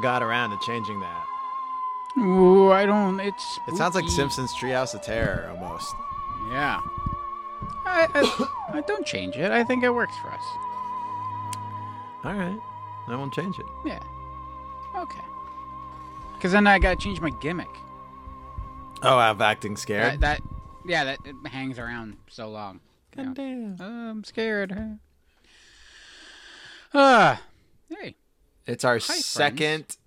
Got around to changing that. Ooh, I don't. It's. It sounds like. Simpsons Treehouse of Terror almost. Yeah. I, I, I don't change it. I think it works for us. All right, I won't change it. Yeah. Okay. Because then I gotta change my gimmick. Oh, I'm acting scared. That, that, yeah, that it hangs around so long. know. damn. Oh, I'm scared. Ah, hey. It's our friends. second,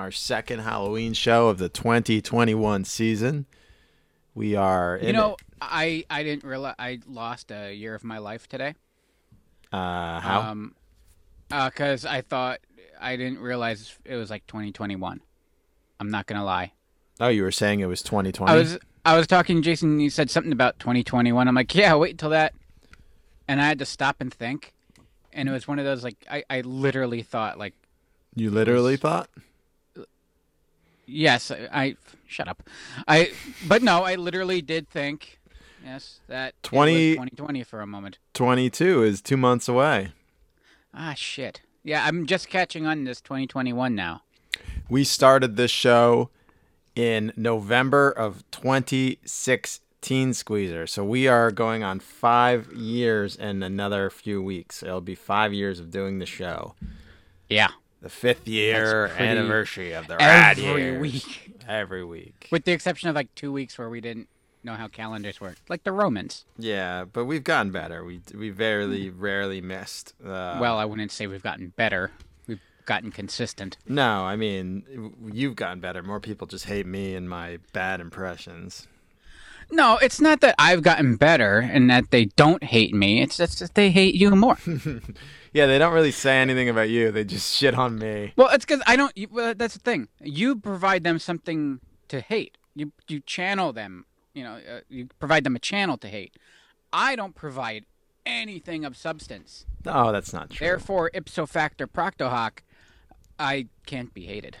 our second Halloween show of the 2021 season. We are. You know, it. I I didn't realize I lost a year of my life today. uh, how? Um, because I thought I didn't realize it was like 2021. I'm not gonna lie. oh, you were saying it was 2020. I was I was talking to Jason. and He said something about 2021. I'm like, yeah, wait until that. And I had to stop and think. And it was one of those like I, I literally thought like you literally thought? Yes I, I shut up I but no I literally did think yes that it was 20 2020 for a moment 22 is two months away. ah shit yeah I'm just catching on this 2021 now We started this show in November of 2016, Squeezer. So we are going on five years in another few weeks. It'll be five years of doing the show. yeah The fifth year anniversary of the rad every years. week Every week. with the exception of like two weeks where we didn't know how calendars work like the Romans Yeah, but we've gotten better. We we rarely rarely missed. Uh, well I wouldn't say we've gotten better we've gotten consistent no, I mean you've gotten better. More people just hate me and my bad impressions. no it's not that I've gotten better and that they don't hate me it's just that they hate you more Yeah, they don't really say anything about you. They just shit on me. Well, it's because I don't. You, well, that's the thing. You provide them something to hate. You you channel them. You know, uh, you provide them a channel to hate. I don't provide anything of substance. Oh, that's not true. Therefore, ipso facto procto hoc, I can't be hated.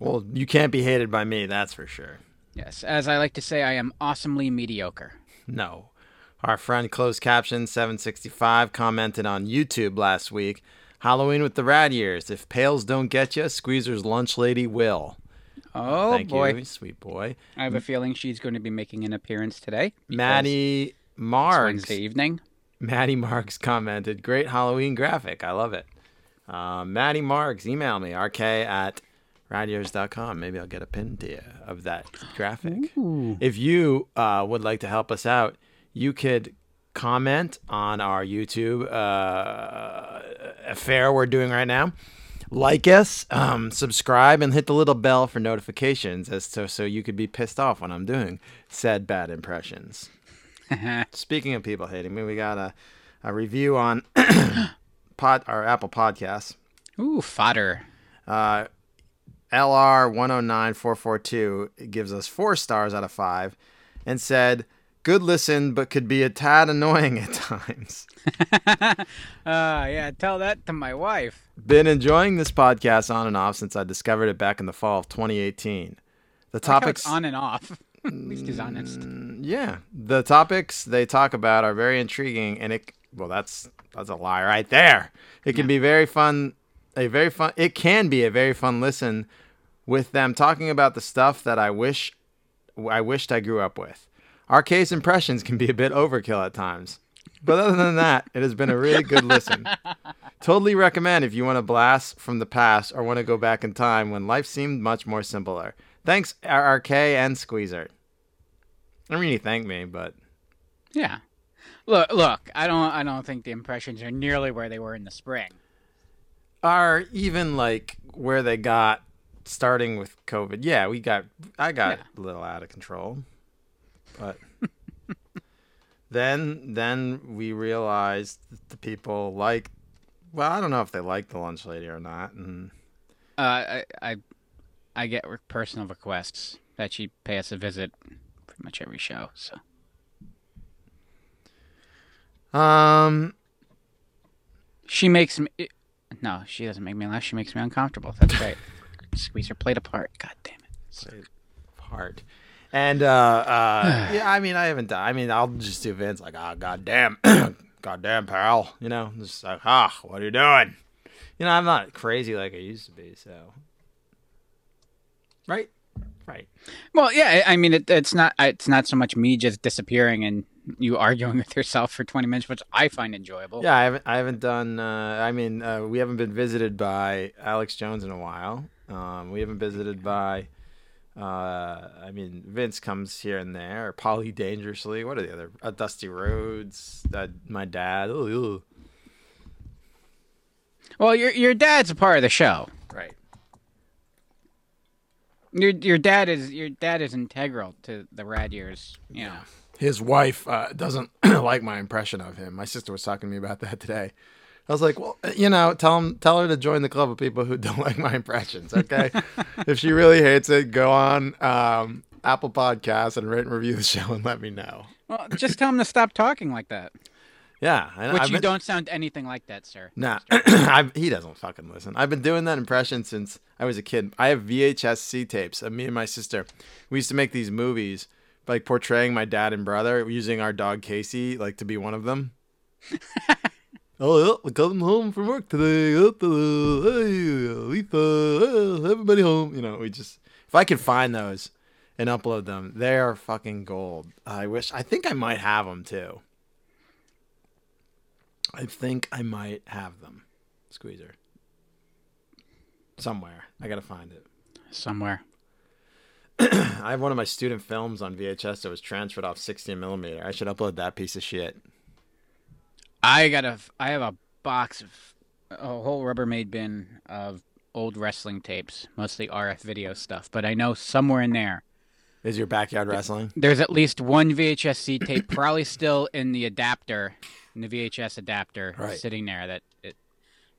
Well, you can't be hated by me, that's for sure. Yes, as I like to say, I am awesomely mediocre. No. Our friend Closed Caption 765 commented on YouTube last week Halloween with the Rad Years. If pails don't get you, Squeezer's lunch lady will. Oh Thank boy, you, sweet boy. I have a feeling she's going to be making an appearance today. Maddie Marks. Wednesday evening. Maddie Marks commented, Great Halloween graphic. I love it. Uh, Maddie Marks, email me, rk at radyears.com. Maybe I'll get a pin to you of that graphic. If you uh, would like to help us out, you could comment on our YouTube uh, affair we're doing right now. Like us, um, subscribe, and hit the little bell for notifications as to so you could be pissed off when I'm doing said bad impressions. Speaking of people hating me, we got a, a review on pod our Apple Podcasts. Ooh, fodder. Uh, LR one hundred nine four four two gives us four stars out of five, and said, "Good listen, but could be a tad annoying at times." uh, yeah, tell that to my wife. Been enjoying this podcast on and off since I discovered it back in the fall of 2018. The I like how topics on and off. At least he's honest. Yeah, the topics they talk about are very intriguing, and it well, that's that's a lie right there. It can be very fun, a very fun. It can be a very fun listen with them talking about the stuff that I wish I wished I grew up with. Arcade's impressions can be a bit overkill at times, but other than that, it has been a really good listen. Totally recommend if you want to blast from the past or want to go back in time when life seemed much more simpler. Thanks, RK and Squeezer. I mean, you thank me, but Yeah. Look, look. I don't. I don't think the impressions are nearly where they were in the spring. are even like where they got starting with COVID. Yeah, we got I got Yeah. a little out of control, but then then we realized that the people like. Well, I don't know if they like the lunch lady or not, and Uh, I, I, I get personal requests that she pay us a visit pretty much every show. So um, she makes me. No, she doesn't make me laugh. She makes me uncomfortable. That's right. Squeeze her plate apart. God damn it. hard. And uh, uh, yeah, I mean, I haven't done. I mean, I'll just do events like, ah, goddamn, goddamn, pal. You know, just like, ah, what are you doing? You know, I'm not crazy like I used to be. So, right, right. Well, yeah. I I mean, it, it's not. It's not so much me just disappearing and you arguing with yourself for 20 minutes, which I find enjoyable. Yeah, I haven't. I haven't done. Uh, I mean, uh, we haven't been visited by Alex Jones in a while. Um, we haven't visited by. Uh, I mean, Vince comes here and there. Polly Dangerously. What are the other? Uh, Dusty Rhodes. Uh, my dad. Ooh, ooh. Well, your your dad's a part of the show. Right. Your your dad is your dad is integral to the Rad Years. You know. His wife uh, doesn't like my impression of him. My sister was talking to me about that today. I was like, well, you know, tell him, tell her to join the club of people who don't like my impressions. Okay, if she really hates it, go on um, Apple Podcasts and rate and review the show and let me know. Well, just tell him to stop talking like that. Yeah, I, Which I've you been- don't sound anything like that, sir. Nah, I've, he doesn't fucking listen. I've been doing that impression since I was a kid. I have VHS C tapes of me and my sister. We used to make these movies, like portraying my dad and brother, using our dog Casey, like to be one of them. oh, yeah, we're coming home from work today. Oh, Hey, Letha, uh, everybody home. You know, we just if I could find those and upload them, they are fucking gold. I wish. I think I might have them too. I think I might have them. Squeezer. Somewhere. I gotta find it. Somewhere. I have one of my student films on VHS that was transferred off 16 millimeter. I should upload that piece of shit. I got a. I have a box of a whole Rubbermaid bin of old wrestling tapes, mostly RF video stuff. But I know somewhere in there, Is your backyard wrestling? there's at least one VHS C tape, probably still in the adapter, in the VHS adapter, Right. sitting there that it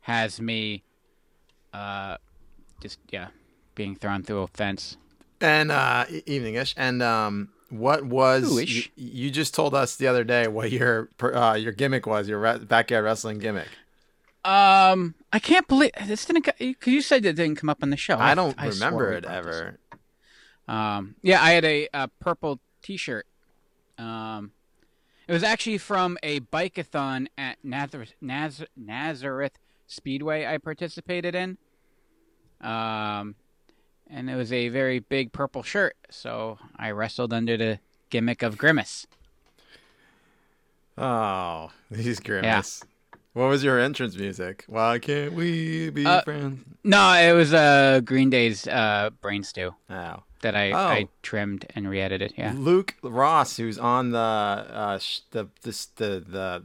has me, uh, just yeah, being thrown through a fence. And uh evening-ish. And um what was you, you just told us the other day what your uh, your gimmick was, your re- backyard wrestling gimmick. Um, I can't believe this didn't. Because you said it didn't come up on the show. I don't I remember it ever. Um, yeah, I had a, a purple T-shirt. Um, it was actually from a bikeathon at Nazareth, Naz- Nazareth Speedway I participated in. Um, and it was a very big purple shirt, so I wrestled under the gimmick of Grimace. Oh, these grimace. What was your entrance music? Why can't we be Uh, friends? No, it was uh, Green Day's uh, Brain Stew Oh. that I, Oh. I trimmed and re-edited. Yeah. Luke Ross, who's on the uh, sh- the this the the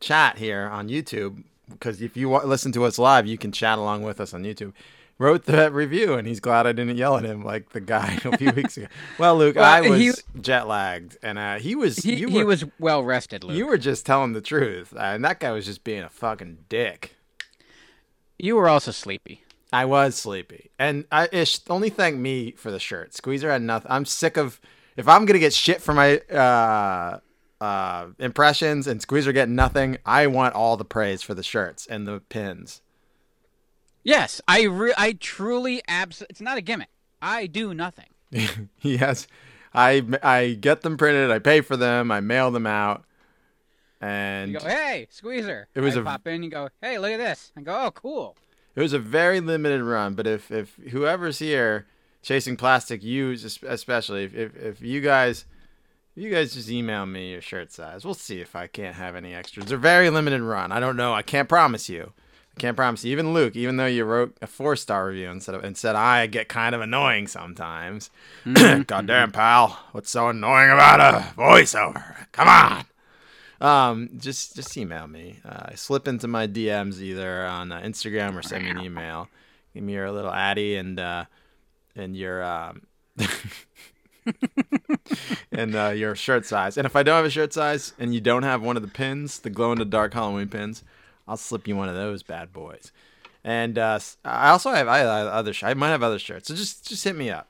chat here on YouTube, because if you listen to us live, you can chat along with us on YouTube. Wrote the review, and he's glad I didn't yell at him like the guy a few weeks ago. Well, Luke, Well, I was he- jet lagged, and uh, he was. He, you he was well rested, Luke. You were just telling the truth, uh, and that guy was just being a fucking dick. You were also sleepy. I was sleepy, and I ish only thank me for the shirt. Squeezer had nothing. I'm sick of if I'm gonna get shit for my uh, uh, impressions, and Squeezer getting nothing. I want all the praise for the shirts and the pins. Yes, I re- I truly abs. It's not a gimmick. I do nothing. yes, I I get them printed. I pay for them. I mail them out, and You go, hey, Squeezer. It was I a- pop in. You go, hey, look at this. I go, oh, cool. It was a very limited run, but if if whoever's here chasing plastic, you especially, if if, if you guys. You guys just email me your shirt size. We'll see if I can't have any extras. They're very limited run. I don't know. I can't promise you. I can't promise you. Even Luke, even though you wrote a four star review instead of and said I get kind of annoying sometimes. Goddamn pal, what's so annoying about a voiceover? Come on. Um, just just email me. Uh, slip into my DMs either on uh, Instagram or send me an email. Give me your little addy and uh, and your um, and uh, your shirt size. And if I don't have a shirt size and you don't have one of the pins, the glow in the dark Halloween pins, I'll slip you one of those bad boys. And uh, I also have I have other sh- I might have other shirts. So just just hit me up.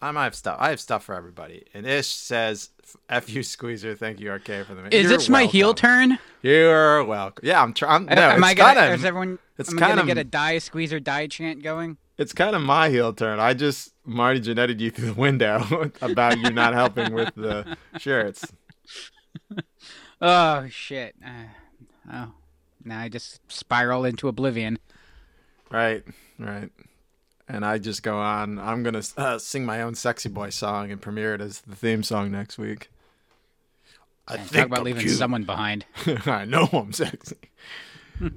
I might have stuff. I have stuff for everybody. And Ish says, "F you, Squeezer. Thank you, RK, for the." Is You're this my heel turn? You're welcome. Yeah, I'm trying. No, am it's I gonna? kind is everyone? it's am I kind of- get a die squeezer die chant going? it's kind of my heel turn. I just Marty Janetted you through the window about you not helping with the shirts. Oh shit! Uh, oh, now I just spiral into oblivion. Right, right. And I just go on. I'm gonna uh, sing my own "Sexy Boy" song and premiere it as the theme song next week. I Talk think about I'm leaving cute. someone behind. I know I'm sexy.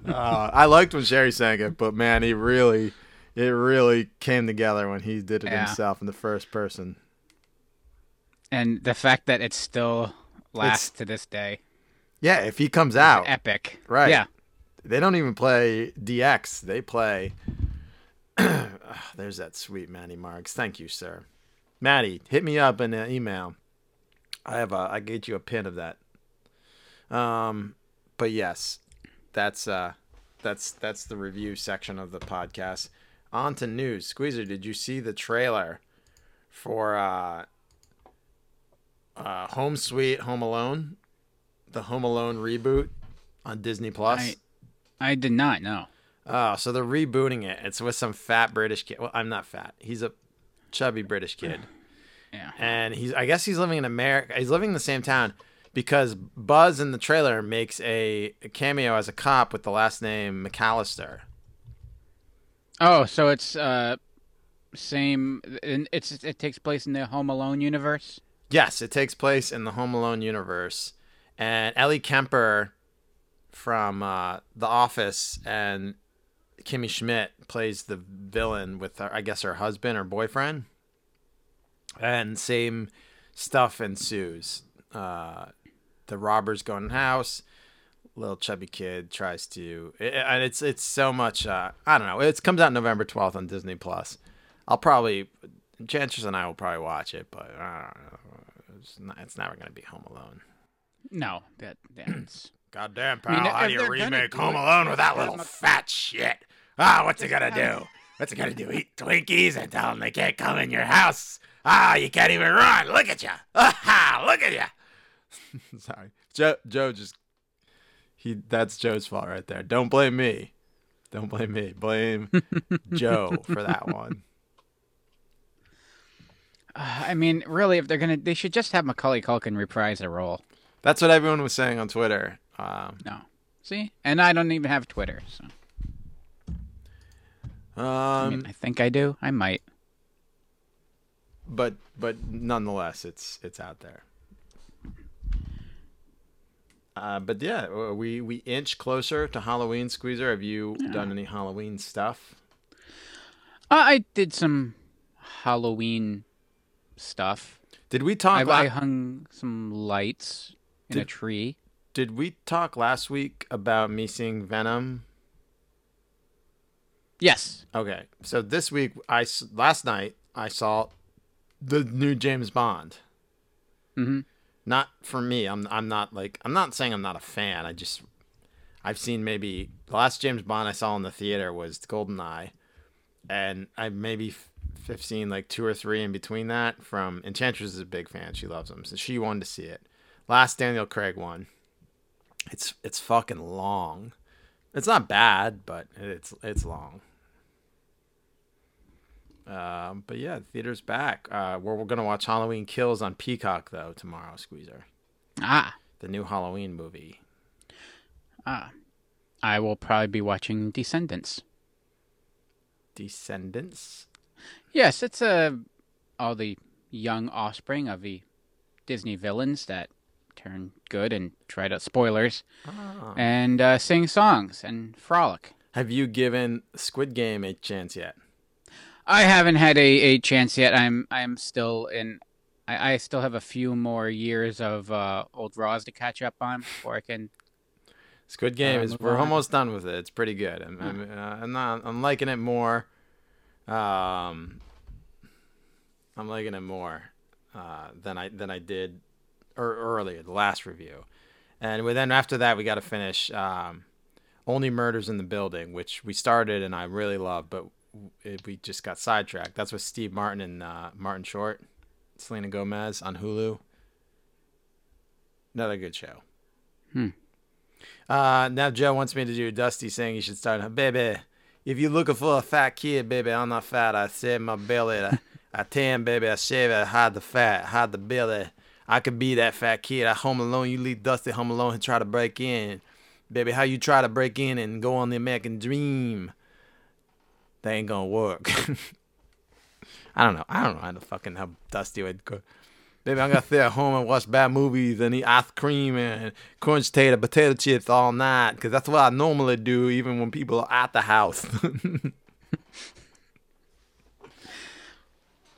uh, I liked when Sherri sang it, but man, he really, it really came together when he did it yeah. himself in the first person. And the fact that it still lasts it's, to this day. Yeah, if he comes out, epic. Right. Yeah. They don't even play DX. They play. There's that sweet Matty Marks. Thank you, sir. Maddie, hit me up in an email. I have a. I get you a pin of that. Um, but yes, that's uh, that's that's the review section of the podcast. On to news. Squeezer, did you see the trailer for uh, uh, Home Sweet Home Alone, the Home Alone reboot on Disney Plus? I, I did not know. Oh, so they're rebooting it. It's with some fat British kid. Well, I'm not fat. He's a chubby British kid. Yeah. And he's I guess he's living in America. He's living in the same town because Buzz in the trailer makes a, a cameo as a cop with the last name McAllister. Oh, so it's uh same it's it takes place in the Home Alone universe? Yes, it takes place in the Home Alone universe. And Ellie Kemper from uh, The Office and Kimmy Schmidt plays the villain with her, I guess her husband or boyfriend. And same stuff ensues. Uh, the robbers go in the house. Little chubby kid tries to, and it's it's so much. Uh, I don't know. It comes out November twelfth on Disney Plus. I'll probably, Chances and I will probably watch it, but I don't know. It's, not, it's never going to be Home Alone. No, that that's. Goddamn, pal! I mean, how do you remake Home Alone with that little fat shit? Ah, what's it gonna do? What's it gonna do? Eat Twinkies and tell them they can't come in your house? Ah, you can't even run. Look at you. Ah, look at you. Sorry, Joe. Joe just he. That's Joe's fault right there. Don't blame me. Don't blame me. Blame Joe for that one. Uh, I mean, really, if they're gonna, they should just have Macaulay Culkin reprise a role. That's what everyone was saying on Twitter. Um, no, see, and I don't even have Twitter, so. Um, I, mean, I think I do. I might. But but nonetheless, it's it's out there. Uh, but yeah, we we inch closer to Halloween. Squeezer, have you yeah. done any Halloween stuff? Uh, I did some Halloween stuff. Did we talk? I, I hung some lights in did, a tree. Did we talk last week about me seeing Venom Yes. Okay. So this week, I last night I saw the new James Bond. Mm-hmm. Not for me. I'm I'm not like I'm not saying I'm not a fan. I just I've seen maybe the last James Bond I saw in the theater was Goldeneye, and I maybe have seen like two or three in between that. From Enchantress is a big fan. She loves them, so she wanted to see it. Last Daniel Craig one. It's it's fucking long. It's not bad, but it's it's long. Um, but yeah, the theater's back. Uh, we're, we're gonna watch Halloween Kills on Peacock though tomorrow, Squeezer. Ah, the new Halloween movie. Ah, I will probably be watching Descendants. Descendants. Yes, it's a uh, all the young offspring of the Disney villains that turn good and try to spoilers ah. and uh, sing songs and frolic. Have you given Squid Game a chance yet? I haven't had a, a chance yet. I'm I'm still in. I, I still have a few more years of uh, old Raws to catch up on before I can. Squid Game uh, is we're on. almost done with it. It's pretty good. I'm I'm, uh, I'm not I'm liking it more. Um, I'm liking it more uh, than I than I did or earlier the last review, and then after that we got to finish um, only murders in the building, which we started and I really love, but it, we just got sidetracked. That's with Steve Martin and uh, Martin Short, Selena Gomez on Hulu. Another good show. Hmm. Uh, now Joe wants me to do Dusty saying you should start. Baby, if you're looking for a fat kid, baby, I'm not fat. I save my belly. I, I tan, baby. I shave it. I hide the fat. Hide the belly. I could be that fat kid. I home alone. You leave Dusty home alone and try to break in. Baby, how you try to break in and go on the American dream? they ain't gonna work. I don't know. I don't know how the fucking how Dusty would go. Baby, I'm gonna stay at home and watch bad movies and eat ice cream and crunch tater potato chips all night because that's what I normally do even when people are at the house.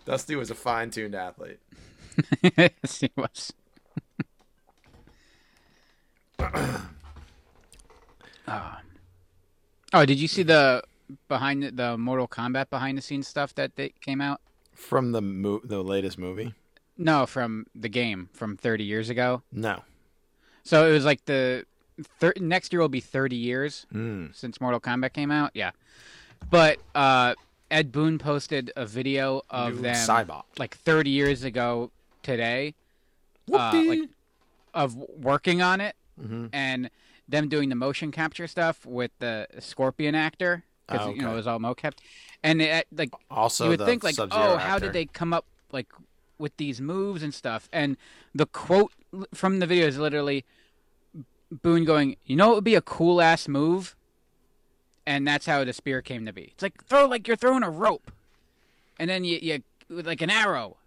Dusty was a fine-tuned athlete. Yes, he was. oh. oh, did you see the behind the, the Mortal Kombat behind the scenes stuff that they came out? From the mo- the latest movie? No, from the game from 30 years ago. No. So it was like the thir- next year will be 30 years Mm. since Mortal Kombat came out. Yeah, but uh, Ed Boon posted a video of New them Cybot. like 30 years ago today uh, like of working on it hmm and them doing the motion capture stuff with the Scorpion actor because Oh, you know it was all mocap, and it, like Also, you would think like Sub-Zero oh how did they come up like with these moves and stuff? And the quote from the video is literally Boon going you know it would be a cool ass move? And that's how the spear came to be. It's like throw like you're throwing a rope. And then you you with like an arrow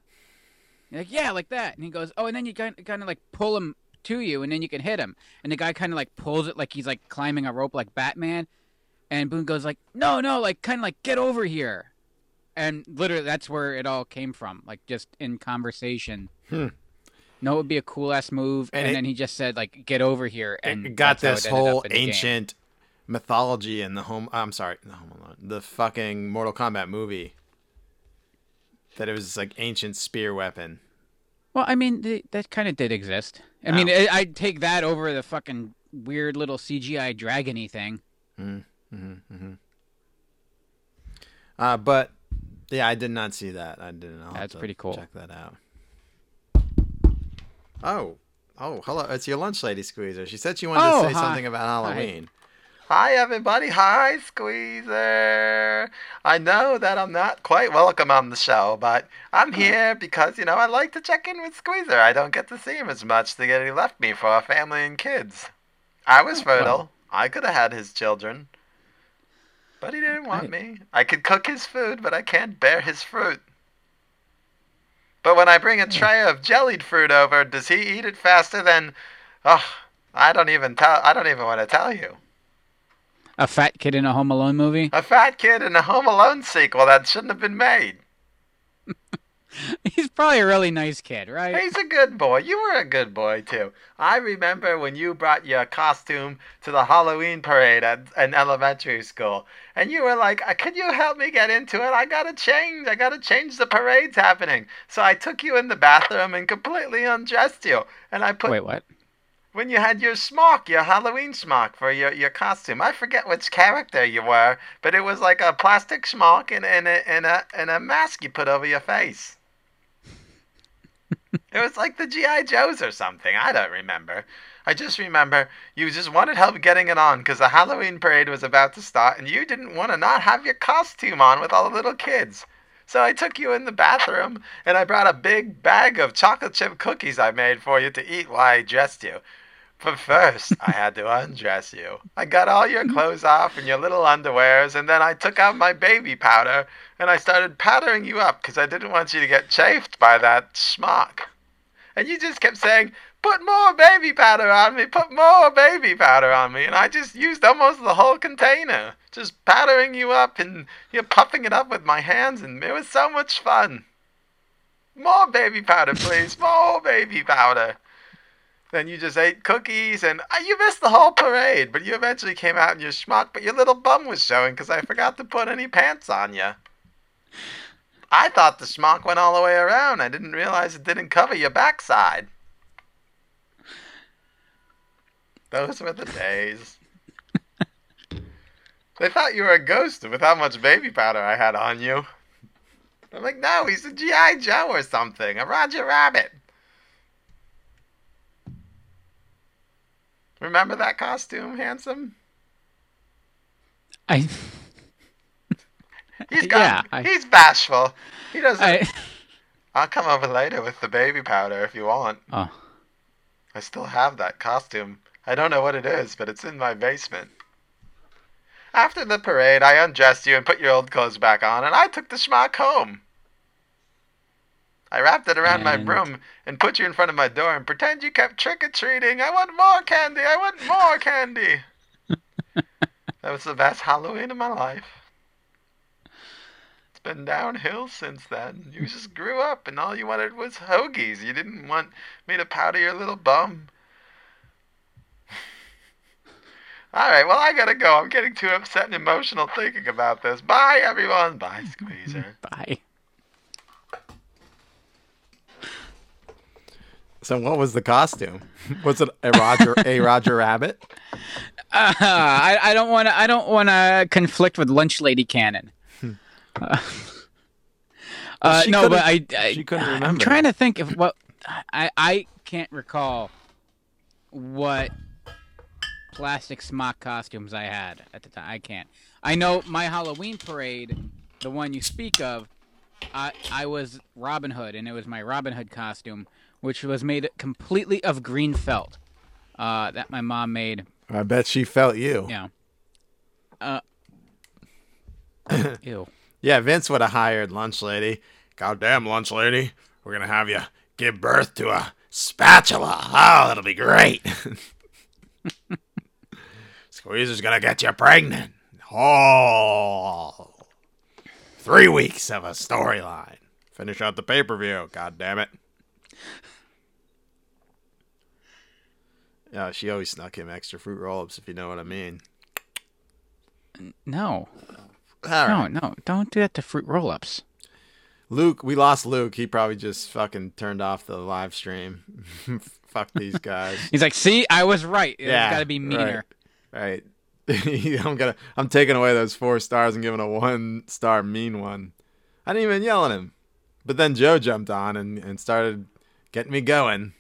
you're like yeah like that and he goes oh and then you kind kind of like pull him to you and then you can hit him and the guy kind of like pulls it like he's like climbing a rope like Batman and Boon goes like no no like kind of like get over here and literally that's where it all came from like just in conversation Hmm. no it would be a cool ass move And and, it- then he just said like get over here and got this whole up in the game. ancient mythology in the home. I'm sorry, the Home Alone, the fucking Mortal Kombat movie. That it was like ancient spear weapon. well i mean th- that kind of did exist i mean Oh. I- i'd take that over the fucking weird little cgi dragony thing mm-hmm, mm-hmm, mm-hmm. Uh, but yeah, I did not see that. I didn't. I'll That's pretty cool. Check that out. Oh, oh, hello! It's your lunch lady, Squeezer. She said she wanted Oh, to say hi. something about Halloween. Hi, everybody. Hi, Squeezer. I know that I'm not quite welcome on the show, but I'm hmm. here because, you know, I like to check in with Squeezer. I don't get to see him as much to get he left me for a family and kids. I was oh, fertile. I could have had his children. But he oh, didn't want me. I could cook his food, but I can't bear his fruit. But when I bring a hmm. tray of jellied fruit over, does he eat it faster than Oh, I don't even tell I don't even want to tell you. A fat kid in a home alone movie A fat kid in a Home Alone sequel that shouldn't have been made. he's probably a really nice kid right He's a good boy. You were a good boy too. I remember when you brought your costume to the Halloween parade at an elementary school, and you were like, "Uh, "Could you help me get into it? I gotta change. I gotta change. The parade's happening." So I took you in the bathroom and completely undressed you, and I put wait what when you had your smock, your Halloween smock for your, your costume. I forget which character you were, but it was like a plastic smock and, and, a, and, a, and a mask you put over your face. it was like the G.I. Joes or something. I don't remember. I just remember you just wanted help getting it on because the Halloween parade was about to start and you didn't want to not have your costume on with all the little kids. So I took you in the bathroom and I brought a big bag of chocolate chip cookies I made for you to eat while I dressed you. But first, I had to undress you. I got all your clothes off and your little underwears, and then I took out my baby powder and I started powdering you up because I didn't want you to get chafed by that smock. And you just kept saying, Put more baby powder on me, put more baby powder on me. And I just used almost the whole container, just powdering you up and you're puffing it up with my hands, and it was so much fun. More baby powder, please, more baby powder. Then you just ate cookies, and uh, you missed the whole parade. But you eventually came out in your schmuck, but your little bum was showing because I forgot to put any pants on you. I thought the schmuck went all the way around. I didn't realize it didn't cover your backside. Those were the days. they thought you were a ghost with how much baby powder I had on you. I'm like, no, he's a G.I. Joe or something, a Roger Rabbit. Remember that costume, handsome? I He's got, Yeah, I- he's bashful. He doesn't. I I'll come over later with the baby powder if you want. oh I still have that costume. I don't know what it is, but it's in my basement. After the parade, I undressed you and put your old clothes back on, and I took the schmuck home. I wrapped it around my broom and put you in front of my door and pretend you kept trick or treating. I want more candy. I want more candy. that was the best Halloween of my life. It's been downhill since then. You just grew up and all you wanted was hoagies. You didn't want me to powder your little bum. All right, well, I gotta go. I'm getting too upset and emotional thinking about this. Bye, everyone. Bye, Squeezer. Bye. So what was the costume? Was it a Roger a Roger Rabbit? Uh, I, I don't want to. I don't want to conflict with Lunch Lady Cannon. Uh, uh, she no, but I, I she couldn't I'm trying to think of what I I can't recall what plastic smock costumes I had at the time. I can't. I know my Halloween parade, the one you speak of. I I was Robin Hood, and it was my Robin Hood costume, which was made completely of green felt. Uh, that my mom made I bet she felt you. yeah. Uh. Ew. Yeah, Vince would have hired lunch lady. Goddamn lunch lady, we're gonna have you give birth to a spatula. Oh, that'll be great. Squeezer's gonna get you pregnant. Oh, three weeks of a storyline. Finish out the pay per view. God damn it. Yeah, she always snuck him extra fruit roll-ups, if you know what I mean. No. No, no. Don't do that to fruit roll ups. Luke, we lost Luke. He probably just fucking turned off the live stream. Fuck these guys. He's like, see, I was right. It's Yeah, got to be meaner. Right. I'm gonna. I'm taking away those four stars and giving a one star mean one. I didn't even yell at him, but then Joe jumped on and and started getting me going.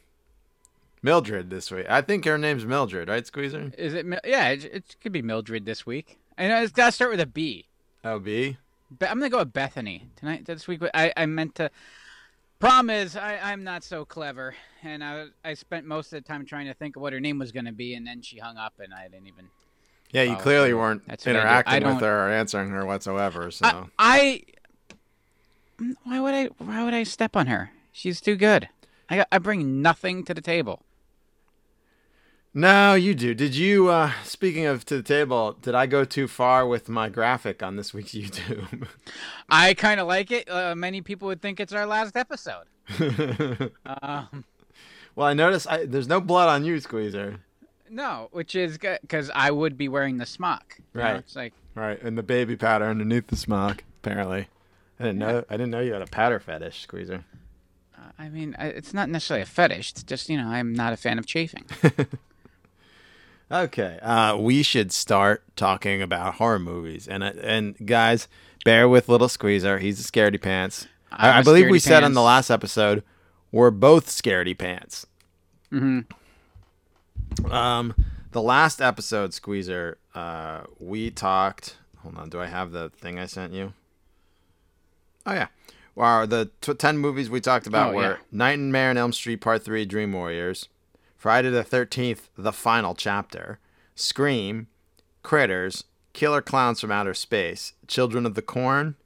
Mildred this week. I think her name's Mildred, right, Squeezer? Is it? Yeah, it, it could be Mildred this week. I know it's got to start with a B. Oh, B. Be- I'm gonna go with Bethany tonight. This week, I I meant to. Problem is, I I'm not so clever, and I I spent most of the time trying to think of what her name was gonna be, and then she hung up, and I didn't even. Yeah, you clearly weren't That's what I do. I interacting with her or answering her whatsoever. So I, I why would I why would I step on her? She's too good. I got, I bring nothing to the table. No, you do. Did you? uh Speaking of to the table, did I go too far with my graphic on this week's YouTube? I kind of like it. Uh, many people would think it's our last episode. Um, well, I noticed I, there's no blood on you, Squeezer. no, which is good because I would be wearing the smock. you know? Right. It's like Right, and the baby powder underneath the smock. Apparently, I didn't know. I didn't know you had a powder fetish, Squeezer. uh, I mean, it's not necessarily a fetish. It's just you know I'm not a fan of chafing. Okay, uh, we should start talking about horror movies, and uh, and guys, bear with little Squeezer. He's a scaredy pants. I, I believe we scaredy said on the last episode we're both scaredy pants. hmm Um, the last episode, Squeezer, uh, we talked. Hold on, do I have the thing I sent you? Oh yeah. Well, the t- ten movies we talked about Oh, were yeah. Nightmare on Elm Street Part Three: Dream Warriors, Friday the Thirteenth: The Final Chapter, Scream, Critters, Killer Clowns from Outer Space, Children of the Corn,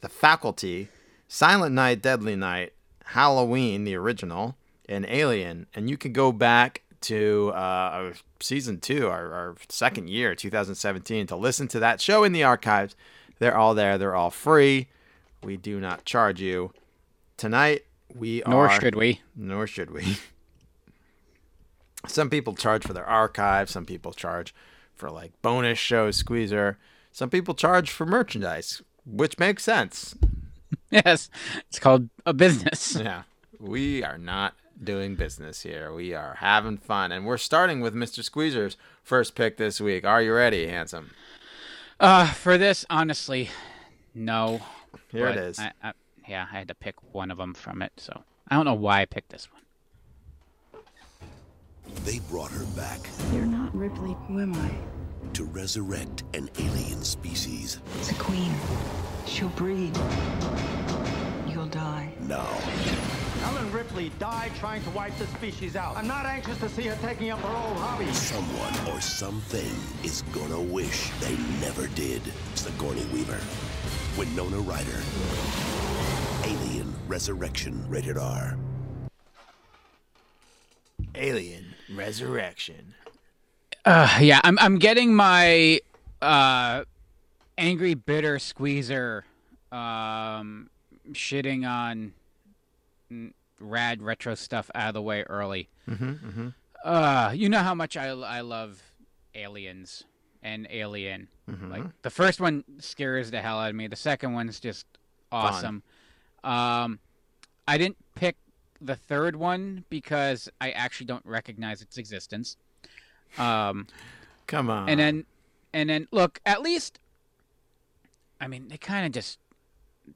The Faculty, Silent Night, Deadly Night, Halloween, the original, and Alien. And you can go back to uh, season two, our, our second year, 2017, to listen to that show in the archives. They're all there. They're all free. We do not charge you. Tonight, we Nor are. Nor should we. Nor should we. Some people charge for their archive. Some people charge for like bonus shows, Squeezer. Some people charge for merchandise, which makes sense. Yes, it's called a business. Yeah. We are not doing business here. We are having fun. And we're starting with Mr. Squeezer's first pick this week. Are you ready, handsome? Uh, for this, honestly, no. Here it is. I, I, yeah, I had to pick one of them from it, so I don't know why I picked this one. They brought her back You're not Ripley. Who am I? to resurrect an alien species. It's a queen. She'll breed. You'll die. Now, Ellen Ripley died trying to wipe the species out. I'm not anxious to see her taking up her old hobby. Someone or something is gonna wish they never did. Sigourney Weaver. Winona Ryder. Alien Resurrection. Rated R. Alien Resurrection. Uh, yeah, I'm I'm getting my uh, angry bitter squeezer um, shitting on rad retro stuff out of the way early. Mm-hmm, mm-hmm. Uh, you know how much I I love aliens and Alien. Mhm. Like the first one scares the hell out of me. The second one's just awesome. Um, I didn't pick the third one because I actually don't recognize its existence. Um, Come on. and then, and then look, at least, I mean, they kind of just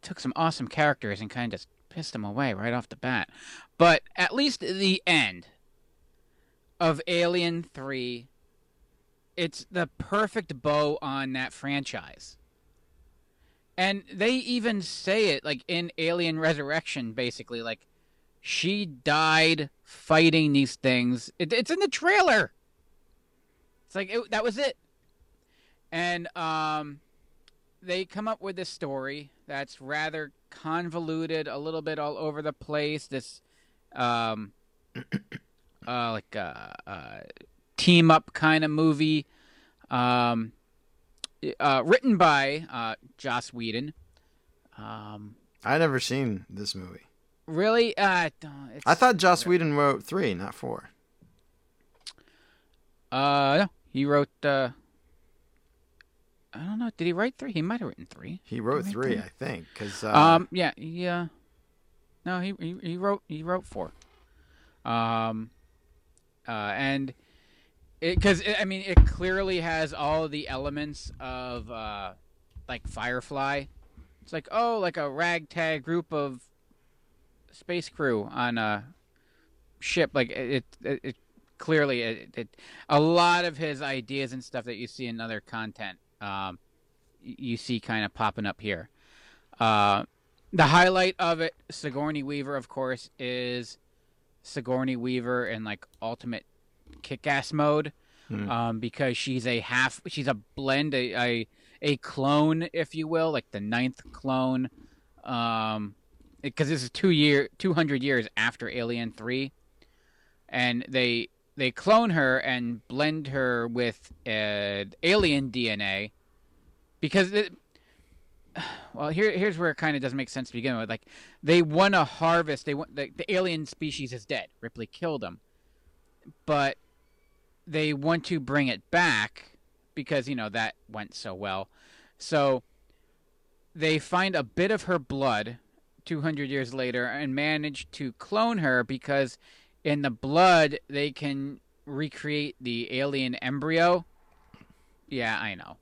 took some awesome characters and kind of just pissed them away right off the bat. But at least the end of Alien Three, it's the perfect bow on that franchise. And they even say it like in Alien Resurrection, basically, like she died fighting these things. It, it's in the trailer. It's like it, that was it. And um, they come up with this story that's rather convoluted, a little bit all over the place. This, um, uh, like a, uh team up kind of movie, um, uh, written by uh, Joss Whedon. Um, I never seen this movie. Really, uh, it's, I thought Joss Whedon wrote three, not four. Uh, no, he wrote. Uh, I don't know. Did he write three? He might have written three. He wrote Right three, there. I think. Cause uh, Um, yeah, yeah. No, he, he he wrote he wrote four. Um, uh, and it because I mean it clearly has all the elements of uh, like Firefly. It's like oh, like a ragtag group of space crew on a ship. Like it, it, it clearly it, it a lot of his ideas and stuff that you see in other content. Um, you see kind of popping up here. Uh, the highlight of it, Sigourney Weaver, of course, is Sigourney Weaver in like ultimate kick-ass mode, Hmm. um, because she's a half, she's a blend, a, a a clone, if you will, like the ninth clone, um, because this is two year, two hundred years after Alien Three, and they they clone her and blend her with uh, alien DNA, because it, well, here here's where it kind of doesn't make sense to begin with. Like they want to harvest. They want the, the alien species is dead. Ripley killed them, but they want to bring it back because you know that went so well. So they find a bit of her blood 200 years later and manage to clone her because in the blood they can recreate the alien embryo. Yeah, I know.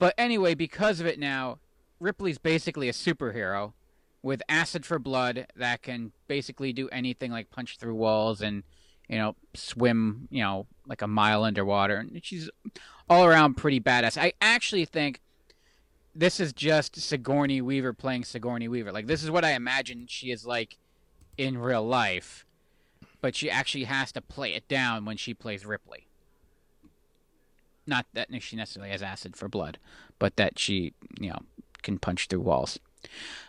But anyway, because of it now, Ripley's basically a superhero with acid for blood that can basically do anything like punch through walls and you know swim you know like a mile underwater and she's all around pretty badass i actually think this is just sigourney weaver playing sigourney weaver like this is what i imagine she is like in real life but she actually has to play it down when she plays ripley not that she necessarily has acid for blood but that she you know can punch through walls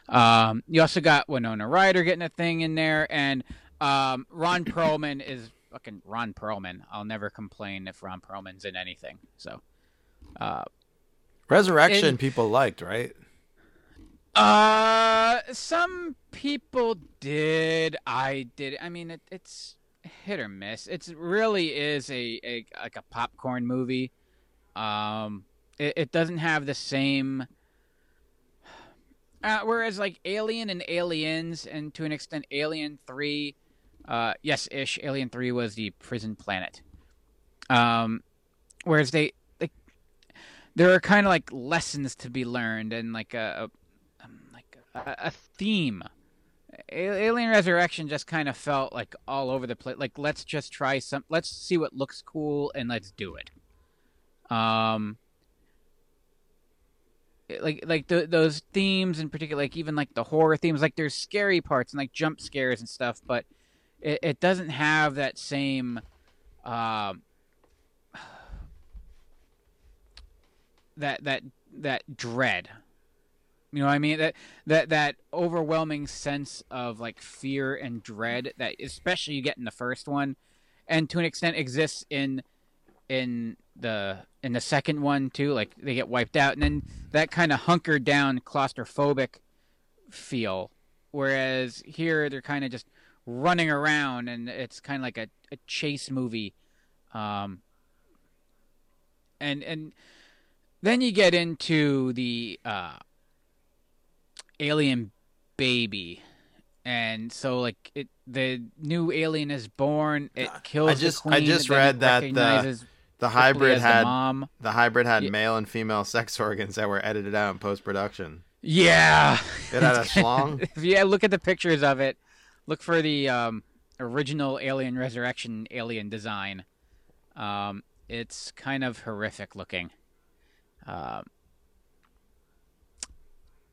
um, you also got winona ryder getting a thing in there and um, Ron Perlman is fucking Ron Perlman. I'll never complain if Ron Perlman's in anything. So, uh, Resurrection And- people liked, right? uh, some people did. I did. I mean, it, it's hit or miss. It's really is a, a like a popcorn movie. Um, it, it doesn't have the same. Uh, whereas like Alien and Aliens, and to an extent Alien Three, uh, yes, ish. Alien Three was the prison planet. Um, whereas they there are kind of like lessons to be learned and like a, a like a, a theme. Alien Resurrection just kind of felt like all over the place. Like let's just try some. Let's see what looks cool and let's do it. Um. like like the, those themes in particular, like even like the horror themes, like there's scary parts and like jump scares and stuff, but it, it doesn't have that same. Um, that that that dread. You know what i mean? That that that overwhelming sense of like fear and dread that especially you get in the first one and to an extent exists in in the in the second one too like they get wiped out and then that kind of hunkered down claustrophobic feel. Whereas here they're kind of just running around and it's kind of like a, a chase movie um and and then you get into the uh, alien baby, and so like it, the new alien is born. It kills. I just the queen, I just read that the the hybrid the had mom. the hybrid had Yeah. male and female sex organs that were edited out in post production. Yeah. It had a schlong. if you look at the pictures of it, look for the um, original Alien Resurrection alien design. Um, it's kind of horrific looking. Um,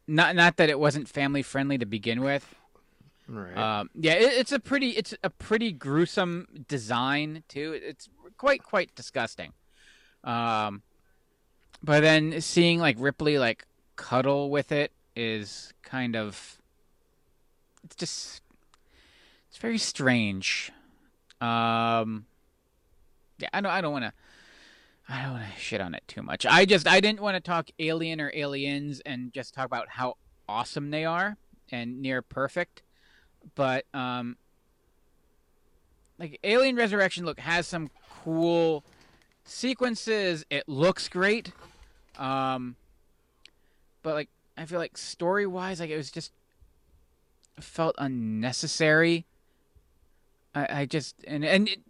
not not that it wasn't family friendly to begin with. Right. Um, yeah, it, it's a pretty it's a pretty gruesome design too. It's quite quite disgusting. Um, but then seeing like Ripley like cuddle with it is kind of it's just it's very strange. Um, yeah, I don't I don't want to I don't want to shit on it too much. I just I didn't want to talk Alien or Aliens and just talk about how awesome they are and near perfect but um like alien resurrection look has some cool sequences it looks great um but like i feel like story wise like it was just felt unnecessary i i just and and it,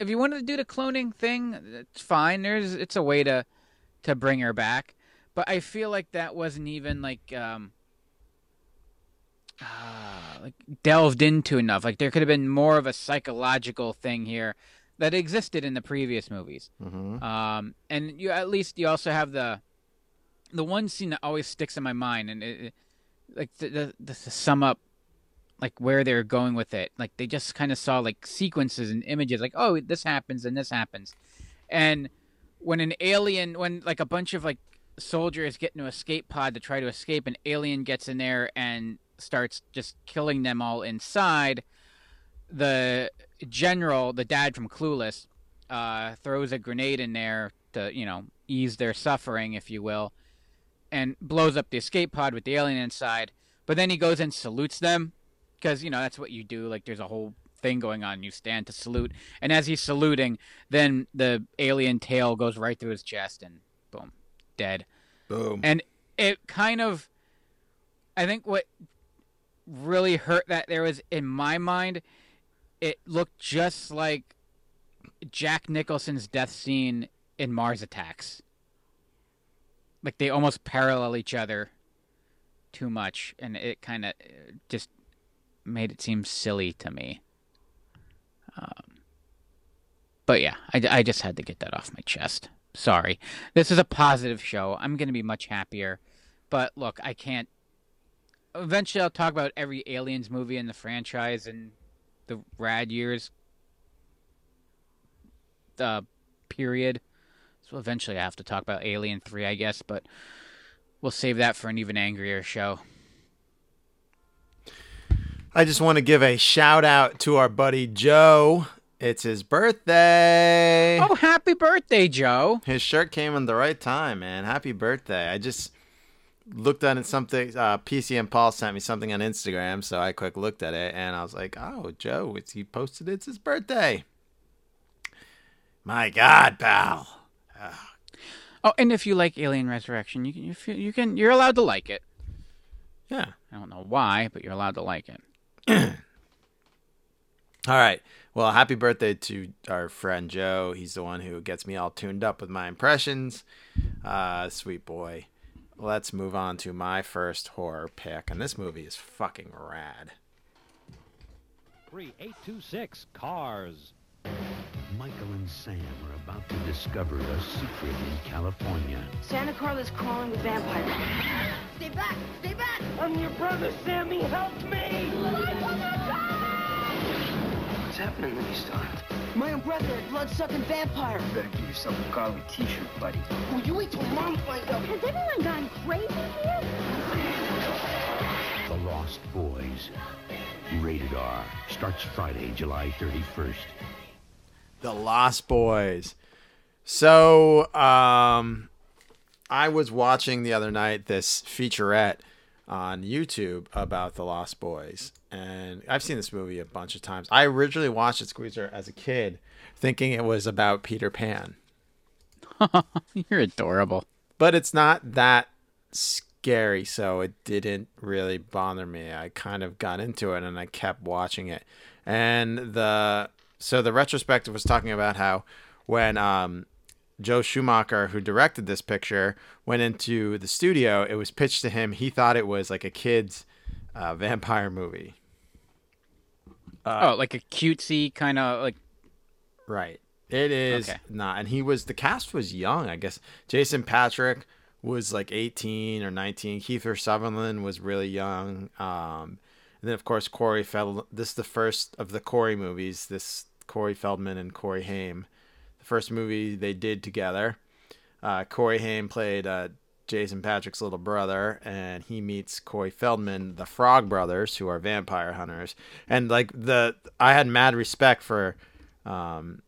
if you wanted to do the cloning thing it's fine there's it's a way to to bring her back but i feel like that wasn't even like um uh, like delved into enough. Like there could have been more of a psychological thing here that existed in the previous movies. hmm Um, and you at least you also have the the one scene that always sticks in my mind, and it, it- like the, the, the to sum up like where they're going with it. Like they just kind of saw like sequences and images, like oh this happens and this happens, and when an alien, when like a bunch of like soldiers get into escape pod to try to escape, an alien gets in there and starts just killing them all inside. The general, the dad from Clueless, uh, throws a grenade in there to, you know, ease their suffering, if you will, and blows up the escape pod with the alien inside. But then he goes and salutes them because, you know, that's what you do. Like, there's a whole thing going on. You stand to salute. And as he's saluting, then the alien tail goes right through his chest and boom, dead. Boom. And it kind of, I think what really hurt that there was in my mind, it looked just like Jack Nicholson's death scene in Mars Attacks. Like they almost parallel each other too much, and it kind of uh, just made it seem silly to me. Um, but yeah, I, I just had to get that off my chest. Sorry. This is a positive show. I'm going to be much happier. But look, I can't. Eventually, I'll talk about every Aliens movie in the franchise and the rad years uh, period. So eventually, I have to talk about Alien 3, I guess, but we'll save that for an even angrier show. I just want to give a shout out to our buddy Joe. It's his birthday. Oh, happy birthday, Joe! His shirt came in the right time, man. Happy birthday. I just looked at it something uh PCM Paul sent me something on Instagram, so I quick looked at it and I was like, "Oh, Joe, it's he posted it's his birthday." My god, pal. Oh, and if you like Alien Resurrection, you can you, feel, you can you're allowed to like it. Yeah. I don't know why, but you're allowed to like it. All right. Well, happy birthday to our friend Joe. He's the one who gets me all tuned up with my impressions. Uh, sweet boy. Let's move on to my first horror pick, and this movie is fucking rad. 3826 Cars. Michael and Sam are about to discover a secret in California. Santa Carla's crawling with vampires. Stay back! Stay back! I'm your brother, Sammy! Help me! What's happening to these times? My own brother, a blood-sucking vampire. You better get yourself a Carly t-shirt, buddy. Will you wait till Mom finds out? Has everyone gone crazy here? The Lost Boys. Rated R. Starts Friday, July 31st. The Lost Boys. So, um, I was watching the other night this featurette on YouTube about the Lost Boys, and I've seen this movie a bunch of times. I originally watched it, Squeezer, as a kid, thinking it was about Peter Pan, You're adorable. but it's not that scary, so it didn't really bother me. I kind of got into it and I kept watching it. And the so the retrospective was talking about how when um, Joe Schumacher, who directed this picture, went into the studio, it was pitched to him. He thought it was like a kid's uh, vampire movie. oh, like a cutesy kind of like. Right. It is Okay. not. And he was the cast was young. I guess Jason Patric was like 18 or 19. Kiefer Sutherland was really young. Um, and then of course Corey Feld. This is the first of the Corey movies. This Corey Feldman and Corey Haim, the first movie they did together. Uh, Corey Haim played uh, Jason Patric's little brother, and he meets Corey Feldman, the Frog Brothers, who are vampire hunters. And like the, I had mad respect for um,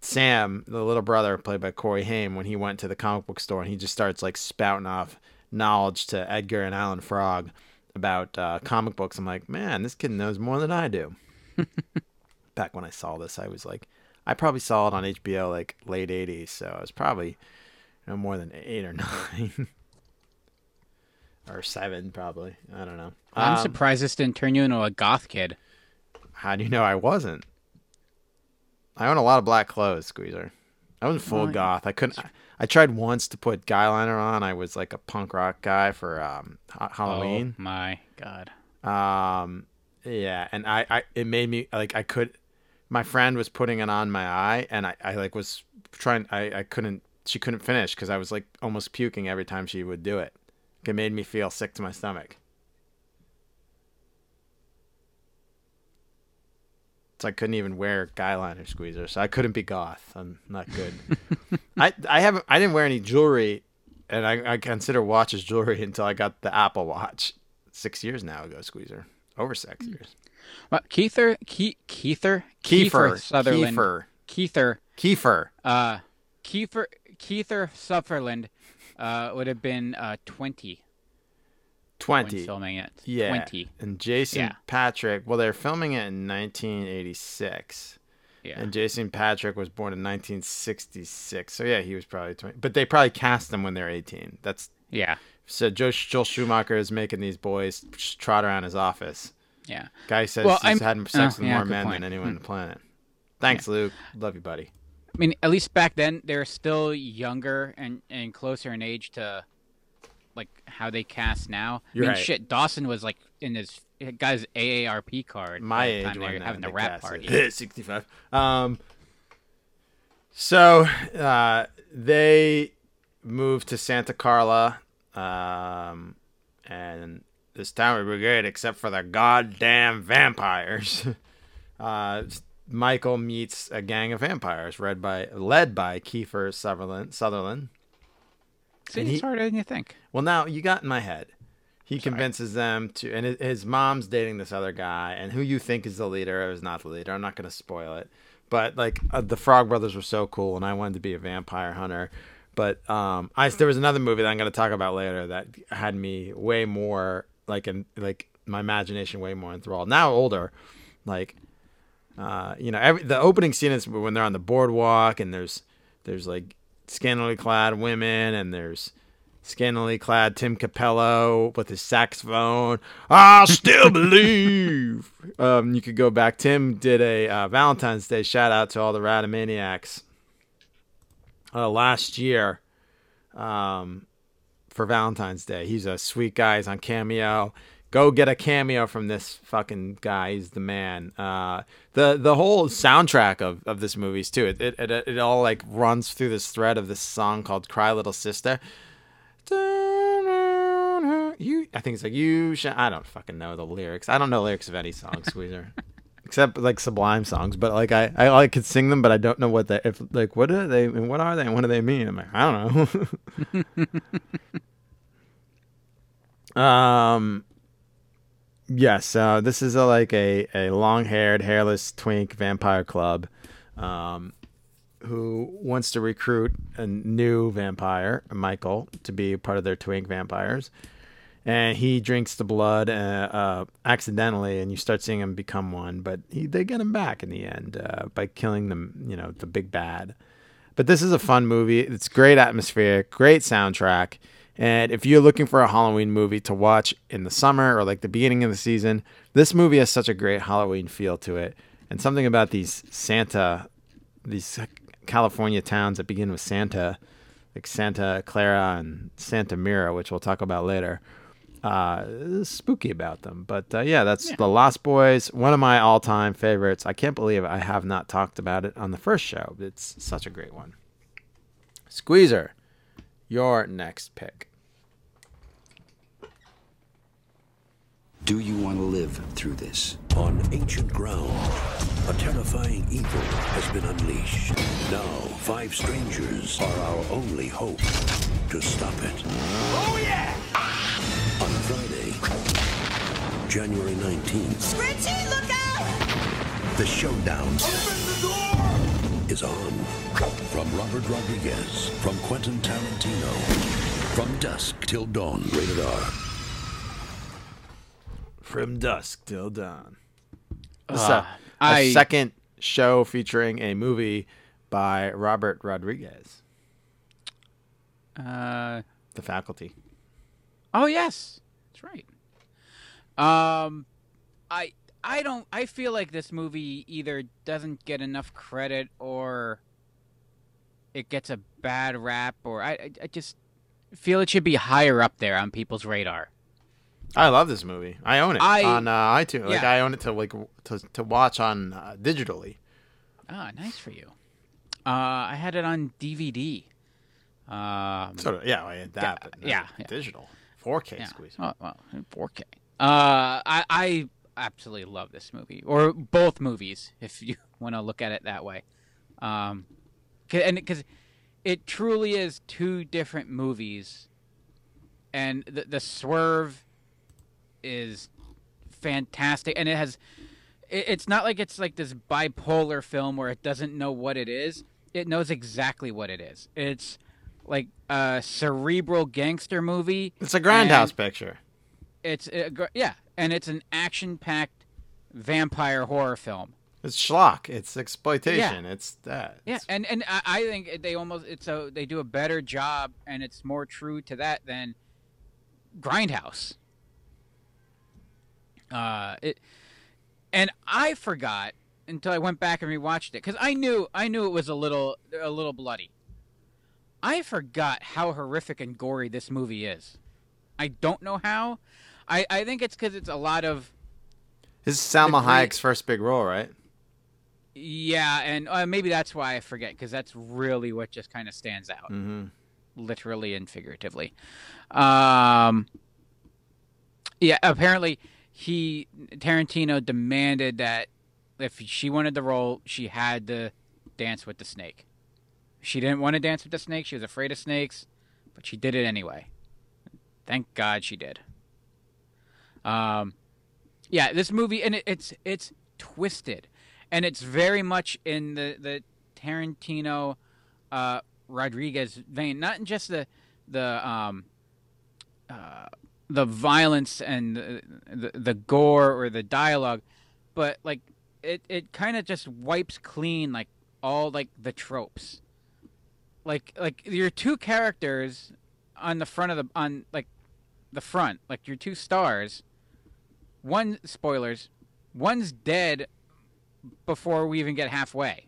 Sam, the little brother played by Corey Haim, when he went to the comic book store and he just starts like spouting off knowledge to Edgar and Alan Frog about uh, comic books. I'm like, man, this kid knows more than I do. Back when I saw this, I was like, I probably saw it on HBO like late 80s, so I was probably no more than eight or nine. or seven, probably. I don't know. I'm Um, surprised this didn't turn you into a goth kid. How do you know I wasn't? I own a lot of black clothes, Squeezer. I wasn't full Oh, goth. I couldn't. I, I tried once to put guy liner on. I was like a punk rock guy for um, ha- Halloween. Oh my god. Um, yeah, and I, I, it made me like I could. My friend was putting it on my eye, and I, I like was trying. I, I couldn't. She couldn't finish because I was like almost puking every time she would do it. It made me feel sick to my stomach. So I couldn't even wear guy liner squeezer, so I couldn't be goth. I'm not good. I I haven't I didn't wear any jewelry, and I, I consider watches jewelry until I got the Apple Watch six years now ago. Squeezer over six years. Well, Keither, Ke- Keither, Kiefer Sutherland, Kiefer Keither, Kiefer. uh, Kiefer, Keither Sutherland, uh, would have been uh 20 when Twenty. filming it. Yeah. 20. And Jason Yeah. Patric. Well, they're filming it in 1986. Yeah. And Jason Patric was born in 1966. So yeah, he was probably 20. But they probably cast him when they're 18. That's yeah. So. Joe Joel Schumacher is making these boys trot around his office. Yeah. Guy says Well, he's I'm- had sex oh, with yeah, more men point. Hmm. than anyone on the planet. Thanks, Luke. Love you, buddy. I mean, at least back then they're still younger and, and closer in age to like how they cast now. You're I mean, right. shit, Dawson was like in his guy's AARP card. my age time they when were having the rap party. 65 um so uh they moved to santa carla um and this town would be great except for the goddamn vampires uh michael meets a gang of vampires led by led by kiefer sutherland sutherland See, And it's he- harder than you think. well, now you got in my head. He convinces them to, and his- his mom's dating this other guy, and who you think is the leader is not the leader. I'm not going to spoil it, but like uh, the Frog Brothers were so cool, and I wanted to be a vampire hunter. But um, I there was another movie that I'm going to talk about later that had me way more like in like my imagination way more enthralled. Now older, like uh, you know, every the opening scene is when they're on the boardwalk and there's there's like scantily clad women and there's scantily clad Tim Cappello with his saxophone. I still believe. Um, you could go back. Tim did a uh, Valentine's Day shout out to all the Radomaniacs uh, last year um, for Valentine's Day. He's a sweet guy. He's on Cameo. Go get a cameo from this fucking guy. He's the man. Uh, the the whole soundtrack of, of this movie's too. It, it it it all like runs through this thread of this song called "Cry Little Sister." You, I think it's like you. Sh-. I don't fucking know the lyrics. I don't know lyrics of any song, Squeezer, except like Sublime songs. But like I, I, I could sing them, but I don't know what they. If like what are they? And what are they? And what do they mean? I'm like I don't know. um. Yes, uh, this is a, like a, a long haired, hairless twink vampire club um, who wants to recruit a new vampire, Michael, to be part of their twink vampires. And he drinks the blood uh, uh, accidentally, and you start seeing him become one. But he, they get him back in the end uh, by killing them, you know, the big bad. But this is a fun movie. It's great atmosphere, great soundtrack. And if you're looking for a Halloween movie to watch in the summer or like the beginning of the season, this movie has such a great Halloween feel to it. And something about these Santa, these California towns that begin with Santa, like Santa Clara and Santa Mira, which we'll talk about later, uh, spooky about them. But uh, yeah, that's Yeah. The Lost Boys, one of my all time favorites. I can't believe I have not talked about it on the first show. It's such a great one. Squeezer, your next pick. Do you want to live through this? On ancient ground, a terrifying evil has been unleashed. Now, five strangers are our only hope to stop it. Oh, yeah! On Friday, January 19th, Richie, look out! the showdown is on. From Robert Rodriguez, from Quentin Tarantino, from dusk till dawn, rated R. From dusk till dawn. This is Uh, a, a I- second show featuring a movie by Robert Rodriguez, Uh, The Faculty. Oh yes, that's right. Um, I I don't. I feel like this movie either doesn't get enough credit or it gets a bad rap, or I I, just feel it should be higher up there on people's radar. I love this movie. I own it I- on uh, iTunes. Like. I own it to like to to watch on uh, digitally. Ah, nice for you. Uh, I had it on DVD. Um, So yeah, I had that. Yeah, but yeah, yeah. digital, 4K Yeah. squeeze. Oh, well, 4K. Uh, I I absolutely love this movie, or both movies, if you want to look at it that way. Um, and because it truly is two different movies, and the the swerve is fantastic, and it has. It, it's not like it's like this bipolar film where it doesn't know what it is. It knows exactly what it is. It's like a cerebral gangster movie. It's a grindhouse picture. it's gr- yeah, and it's an action-packed vampire horror film. It's schlock. It's exploitation. It's that. Yeah, and and I, I think they almost it's a they do a better job, and it's more true to that than Grindhouse. Uh, it, and I forgot until I went back and rewatched it because I knew I knew it was a little a little bloody. I forgot how horrific and gory this movie is. I don't know how. I I think it's because it's a lot of This is Salma great- Hayek's first big role, right? Yeah, and uh, maybe that's why I forget because that's really what just kind of stands out, Mm-hmm. literally and figuratively. Um, yeah, apparently he Tarantino demanded that if she wanted the role, she had to dance with the snake. She didn't want to dance with the snake; she was afraid of snakes, but she did it anyway. Thank God she did. Um, yeah, this movie and it, it's it's twisted, and it's very much in the the Tarantino, uh, Rodriguez vein. Not in just the the um, uh, the violence and the, the the gore or the dialogue, but like it it kind of just wipes clean like all like the tropes. Like like your two characters on the front of the on like the front like your two stars one spoilers one's dead before we even get halfway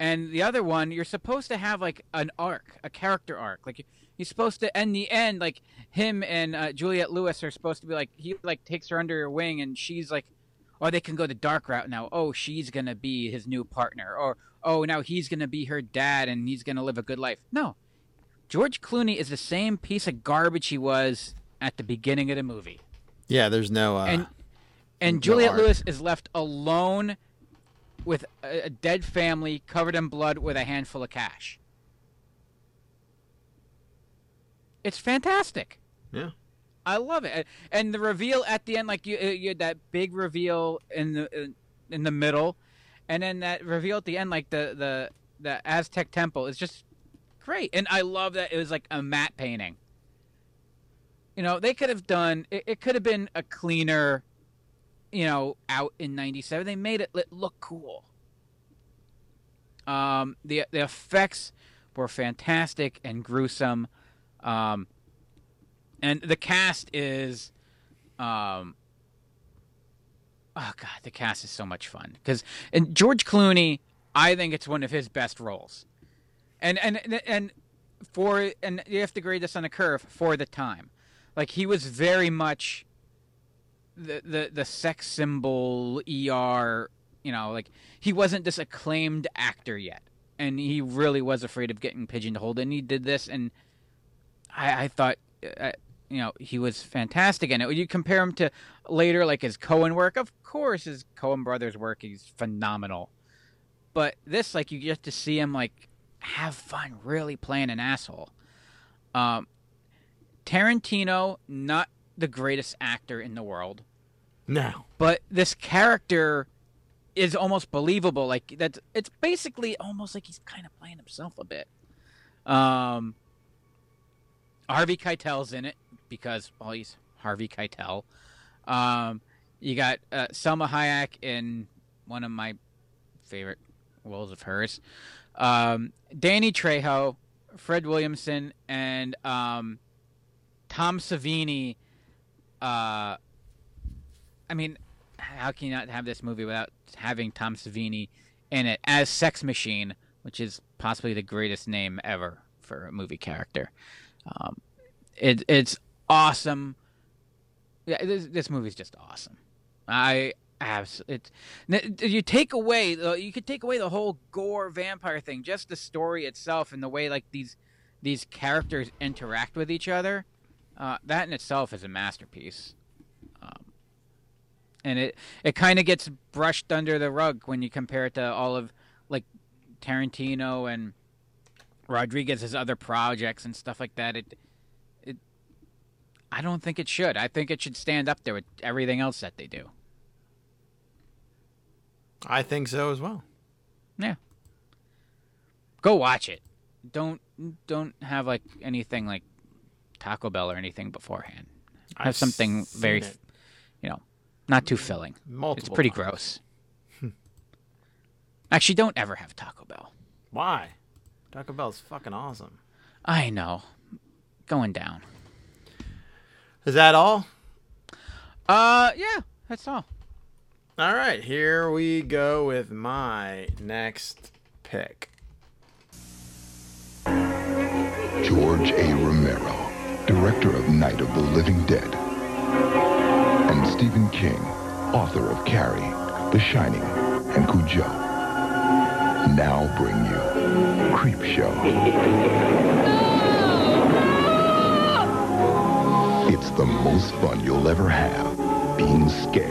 And the other one, you're supposed to have like an arc, a character arc. Like you're supposed to, end the end, like him and uh, Juliette Lewis are supposed to be like he like takes her under her wing, and she's like, or they can go the dark route now. Oh, she's gonna be his new partner, or oh, now he's gonna be her dad, and he's gonna live a good life. No, George Clooney is the same piece of garbage he was at the beginning of the movie. Yeah, there's no. Uh, and and no Juliette arc. Lewis is left alone with a, a dead family covered in blood with a handful of cash. It's fantastic. Yeah. I love it, and the reveal at the end, like you, uh, you had that big reveal in the in- the middle, and then that reveal at the end, like the the the Aztec temple, is just great. And I love that it was like a matte painting. You know, they could have done it. It could have been a cleaner, you know, out in '97. They made it look cool. Um, the the effects were fantastic and gruesome. Um, and the cast is um oh god the cast is so much fun. Because and george clooney i think it's one of his best roles. And and and for and you have to grade this on a curve for the time. Like he was very much the the the sex symbol er you know like he wasn't this acclaimed actor yet. And he really was afraid of getting pigeonholed. And he did this and i i thought uh, you know he was fantastic in it. You compare him to later like his Coen work, of course his Coen brothers work is phenomenal. But this like you get to see him like have fun really playing an asshole. Um Tarantino not the greatest actor in the world, no. but this character is almost believable like that's it's basically almost like he's kind of playing himself a bit. Um Harvey Keitel's in it because well he's Harvey Keitel. Um, you got uh, Salma Hayek in one of my favorite roles of hers. Um, Danny Trejo, Fred Williamson, and um, Tom Savini. Uh, I mean, how can you not have this movie without having Tom Savini in it as Sex Machine, which is possibly the greatest name ever for a movie character. Um, it, it's awesome. Yeah, this, this movie's just awesome. I abs it. You take away the you could take away the whole gore vampire thing, just the story itself and the way like these these characters interact with each other. Uh, that in itself is a masterpiece. Um, and it it kind of gets brushed under the rug when you compare it to all of like Tarantino and Rodriguez's other projects and stuff like that. It I don't think it should. I think it should stand up there with everything else that they do. I think so as well. Yeah. Go watch it. Don't don't have like anything like Taco Bell or anything beforehand. Have I've something very, it you know, not too filling. multiple it's pretty times. gross. Hmm. Actually, don't ever have Taco Bell. Why? Taco Bell's fucking awesome. I know. Going down. Is that all? Uh, yeah, that's all. All right, here we go with my next pick. George A. Romero, director of Night of the Living Dead, and Stephen King, author of Carrie, The Shining, and Cujo, now bring you Creep Show. It's the most fun you'll ever have being scared.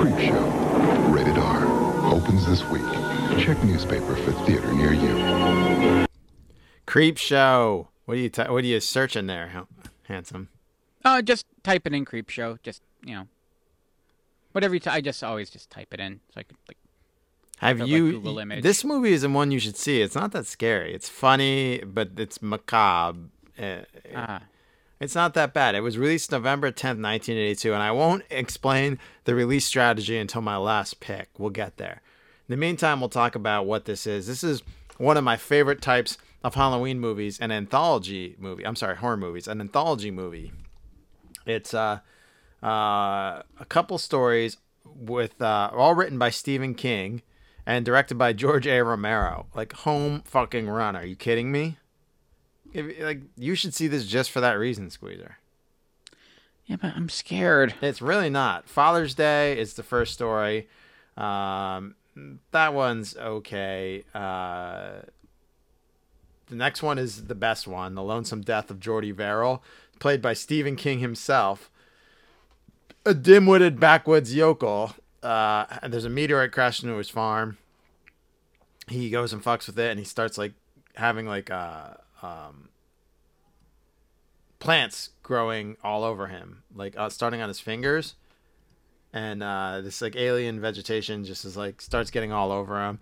Creep Show, rated R, opens this week. Check newspaper for theater near you. Creep Show. What are you t- What are you searching there, ha- handsome? Uh, just type it in Creep Show. Just you know, whatever you. T- I just always just type it in so I could like. Have Or like you? Image. This movie is the one you should see. It's not that scary. It's funny, but it's macabre. Uh, Ah, It's not that bad. It was released November 10th, 1982, and I won't explain the release strategy until my last pick. We'll get there. In the meantime, we'll talk about what this is. This is one of my favorite types of Halloween movies, an anthology movie. I'm sorry, horror movies, an anthology movie. It's uh, uh, a couple stories with uh, all written by Stephen King, and directed by George A. Romero. Like home fucking run. Are you kidding me? If, like you should see this just for that reason, Squeezer. Yeah, but I'm scared. It's really not. Father's Day is the first story. Um, that one's okay. Uh, the next one is the best one, The Lonesome Death of Jordy Verrill, played by Stephen King himself. A dim-witted backwoods yokel. Uh, and there's a meteorite crashing into his farm. He goes and fucks with it, and he starts like having like uh, um, plants growing all over him, like uh, starting on his fingers, and uh, this like alien vegetation just is like starts getting all over him.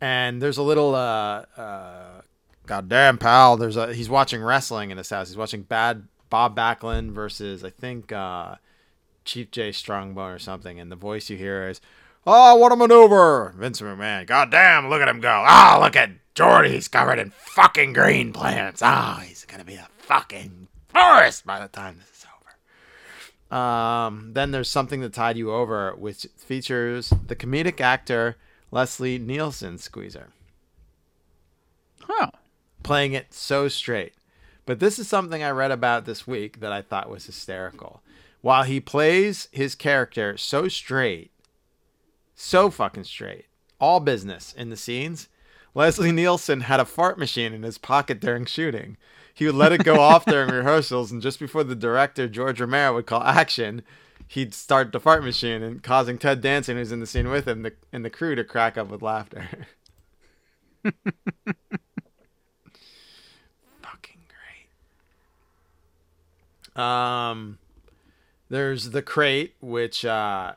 And there's a little uh, uh, goddamn pal. There's a he's watching wrestling in his house. He's watching Bad Bob Backlund versus I think uh, Chief Jay Strongbow or something, and the voice you hear is, "Oh, what a maneuver, Vince McMahon! Goddamn, look at him go! Ah, oh, look at Jordy. He's covered in fucking green plants. Ah, oh, he's gonna be a fucking forest by the time this is over." Um, then there's something that tide you over, which features the comedic actor Leslie Nielsen Squeezer. Huh. Playing it so straight. But this is something I read about this week that I thought was hysterical. While he plays his character so straight, so fucking straight, all business in the scenes, Leslie Nielsen had a fart machine in his pocket during shooting. He would let it go off during rehearsals, and just before the director, George Romero, would call action, he'd start the fart machine and causing Ted Danson, who's in the scene with him, the, and the crew to crack up with laughter. Fucking great. Um, there's the crate, which uh,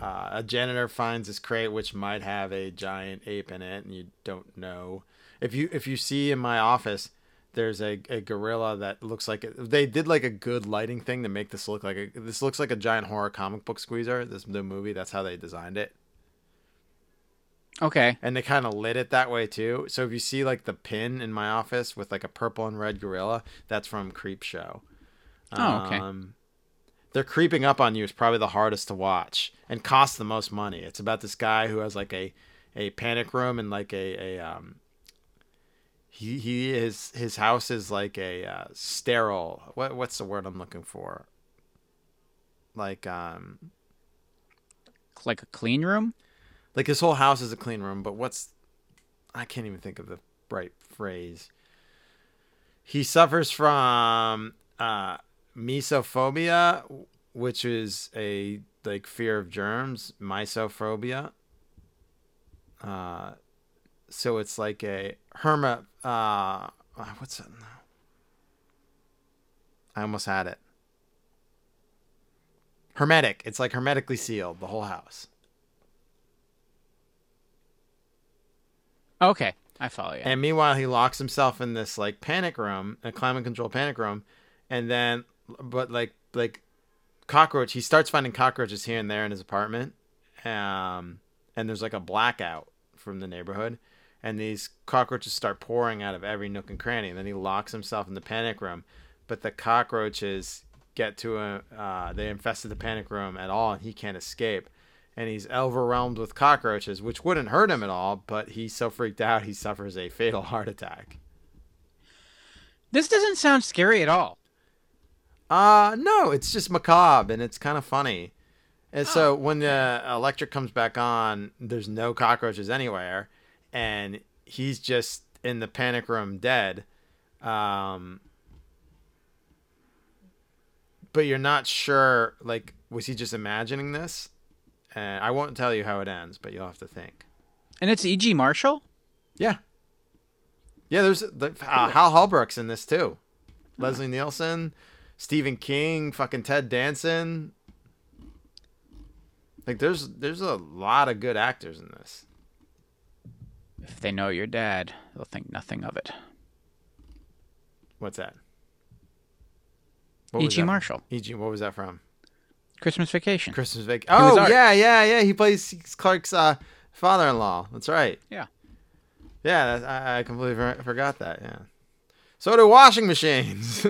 uh, a janitor finds this crate, which might have a giant ape in it, and you don't know. If you if you see in my office, there's a, a gorilla that looks like it. They did like a good lighting thing to make this look like a. This looks like a giant horror comic book squeezer. This the movie. That's how they designed it. Okay. And they kind of lit it that way too. So if you see like the pin in my office with like a purple and red gorilla, that's from Creep Show. Oh, okay. Um, they're creeping up on you is probably the hardest to watch and costs the most money. It's about this guy who has like a a panic room and like a a um he he is his house is like a uh, sterile what what's the word I'm looking for? Like um like a clean room? Like his whole house is a clean room, but what's I can't even think of the right phrase. He suffers from uh mesophobia, which is a like fear of germs, mysophobia. Uh, so it's like a herma. Uh, what's it? I almost had it. Hermetic. It's like hermetically sealed, the whole house. Okay, I follow you. And meanwhile, he locks himself in this like panic room, a climate control panic room, and then but like like cockroach he starts finding cockroaches here and there in his apartment um and there's like a blackout from the neighborhood and these cockroaches start pouring out of every nook and cranny and then he locks himself in the panic room but the cockroaches get to him uh, they infested the panic room at all and he can't escape and he's overwhelmed with cockroaches which wouldn't hurt him at all but he's so freaked out he suffers a fatal heart attack. This doesn't sound scary at all uh no, it's just macabre and it's kind of funny. And so when the electric comes back on, there's no cockroaches anywhere, and he's just in the panic room dead. Um, but you're not sure, like, was he just imagining this? And I won't tell you how it ends, but you'll have to think. And it's E.G. Marshall? Yeah. Yeah, there's the, uh, Hal Holbrook's in this too. Leslie Nielsen. Stephen King, fucking Ted Danson. Like there's there's a lot of good actors in this. If they know your dad, they'll think nothing of it. What's that? E.G. Marshall. E.G. What was that from? Christmas Vacation. Christmas Vacation. Oh yeah, yeah, yeah. He plays Clark's uh, father-in-law. That's right. Yeah. Yeah, I, I completely forgot that. Yeah. So do washing machines.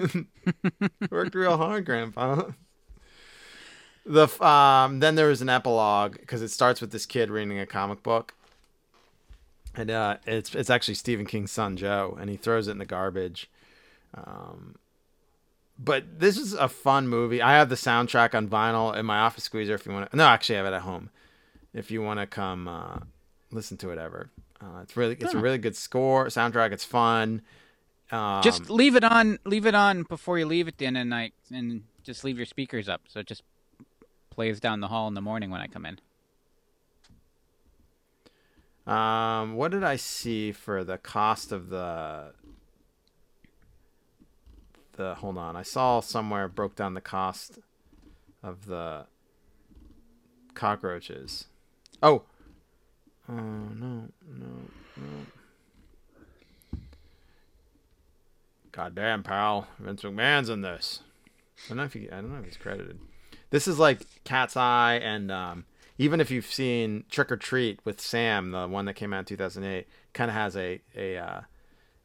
Worked real hard, Grandpa. The um, then there was an epilogue because it starts with this kid reading a comic book, and uh, it's it's actually Stephen King's son Joe, and he throws it in the garbage. Um, but this is a fun movie. I have the soundtrack on vinyl in my office squeezer. If you want to, no, actually, I have it at home. If you want to come uh, listen to it ever, uh, it's really it's a really good score soundtrack. It's fun. Um, just leave it on. Leave it on before you leave at the end of the night, and just leave your speakers up so it just plays down the hall in the morning when I come in. Um, what did I see for the cost of the the? Hold on, I saw somewhere broke down the cost of the cockroaches. Oh, oh no, no, no. Goddamn, pal, Vince McMahon's in this. I don't know if he, I don't know if he's credited. This is like Cat's Eye and um, even if you've seen Trick or Treat with Sam, the one that came out in 2008, kind of has a a. Uh,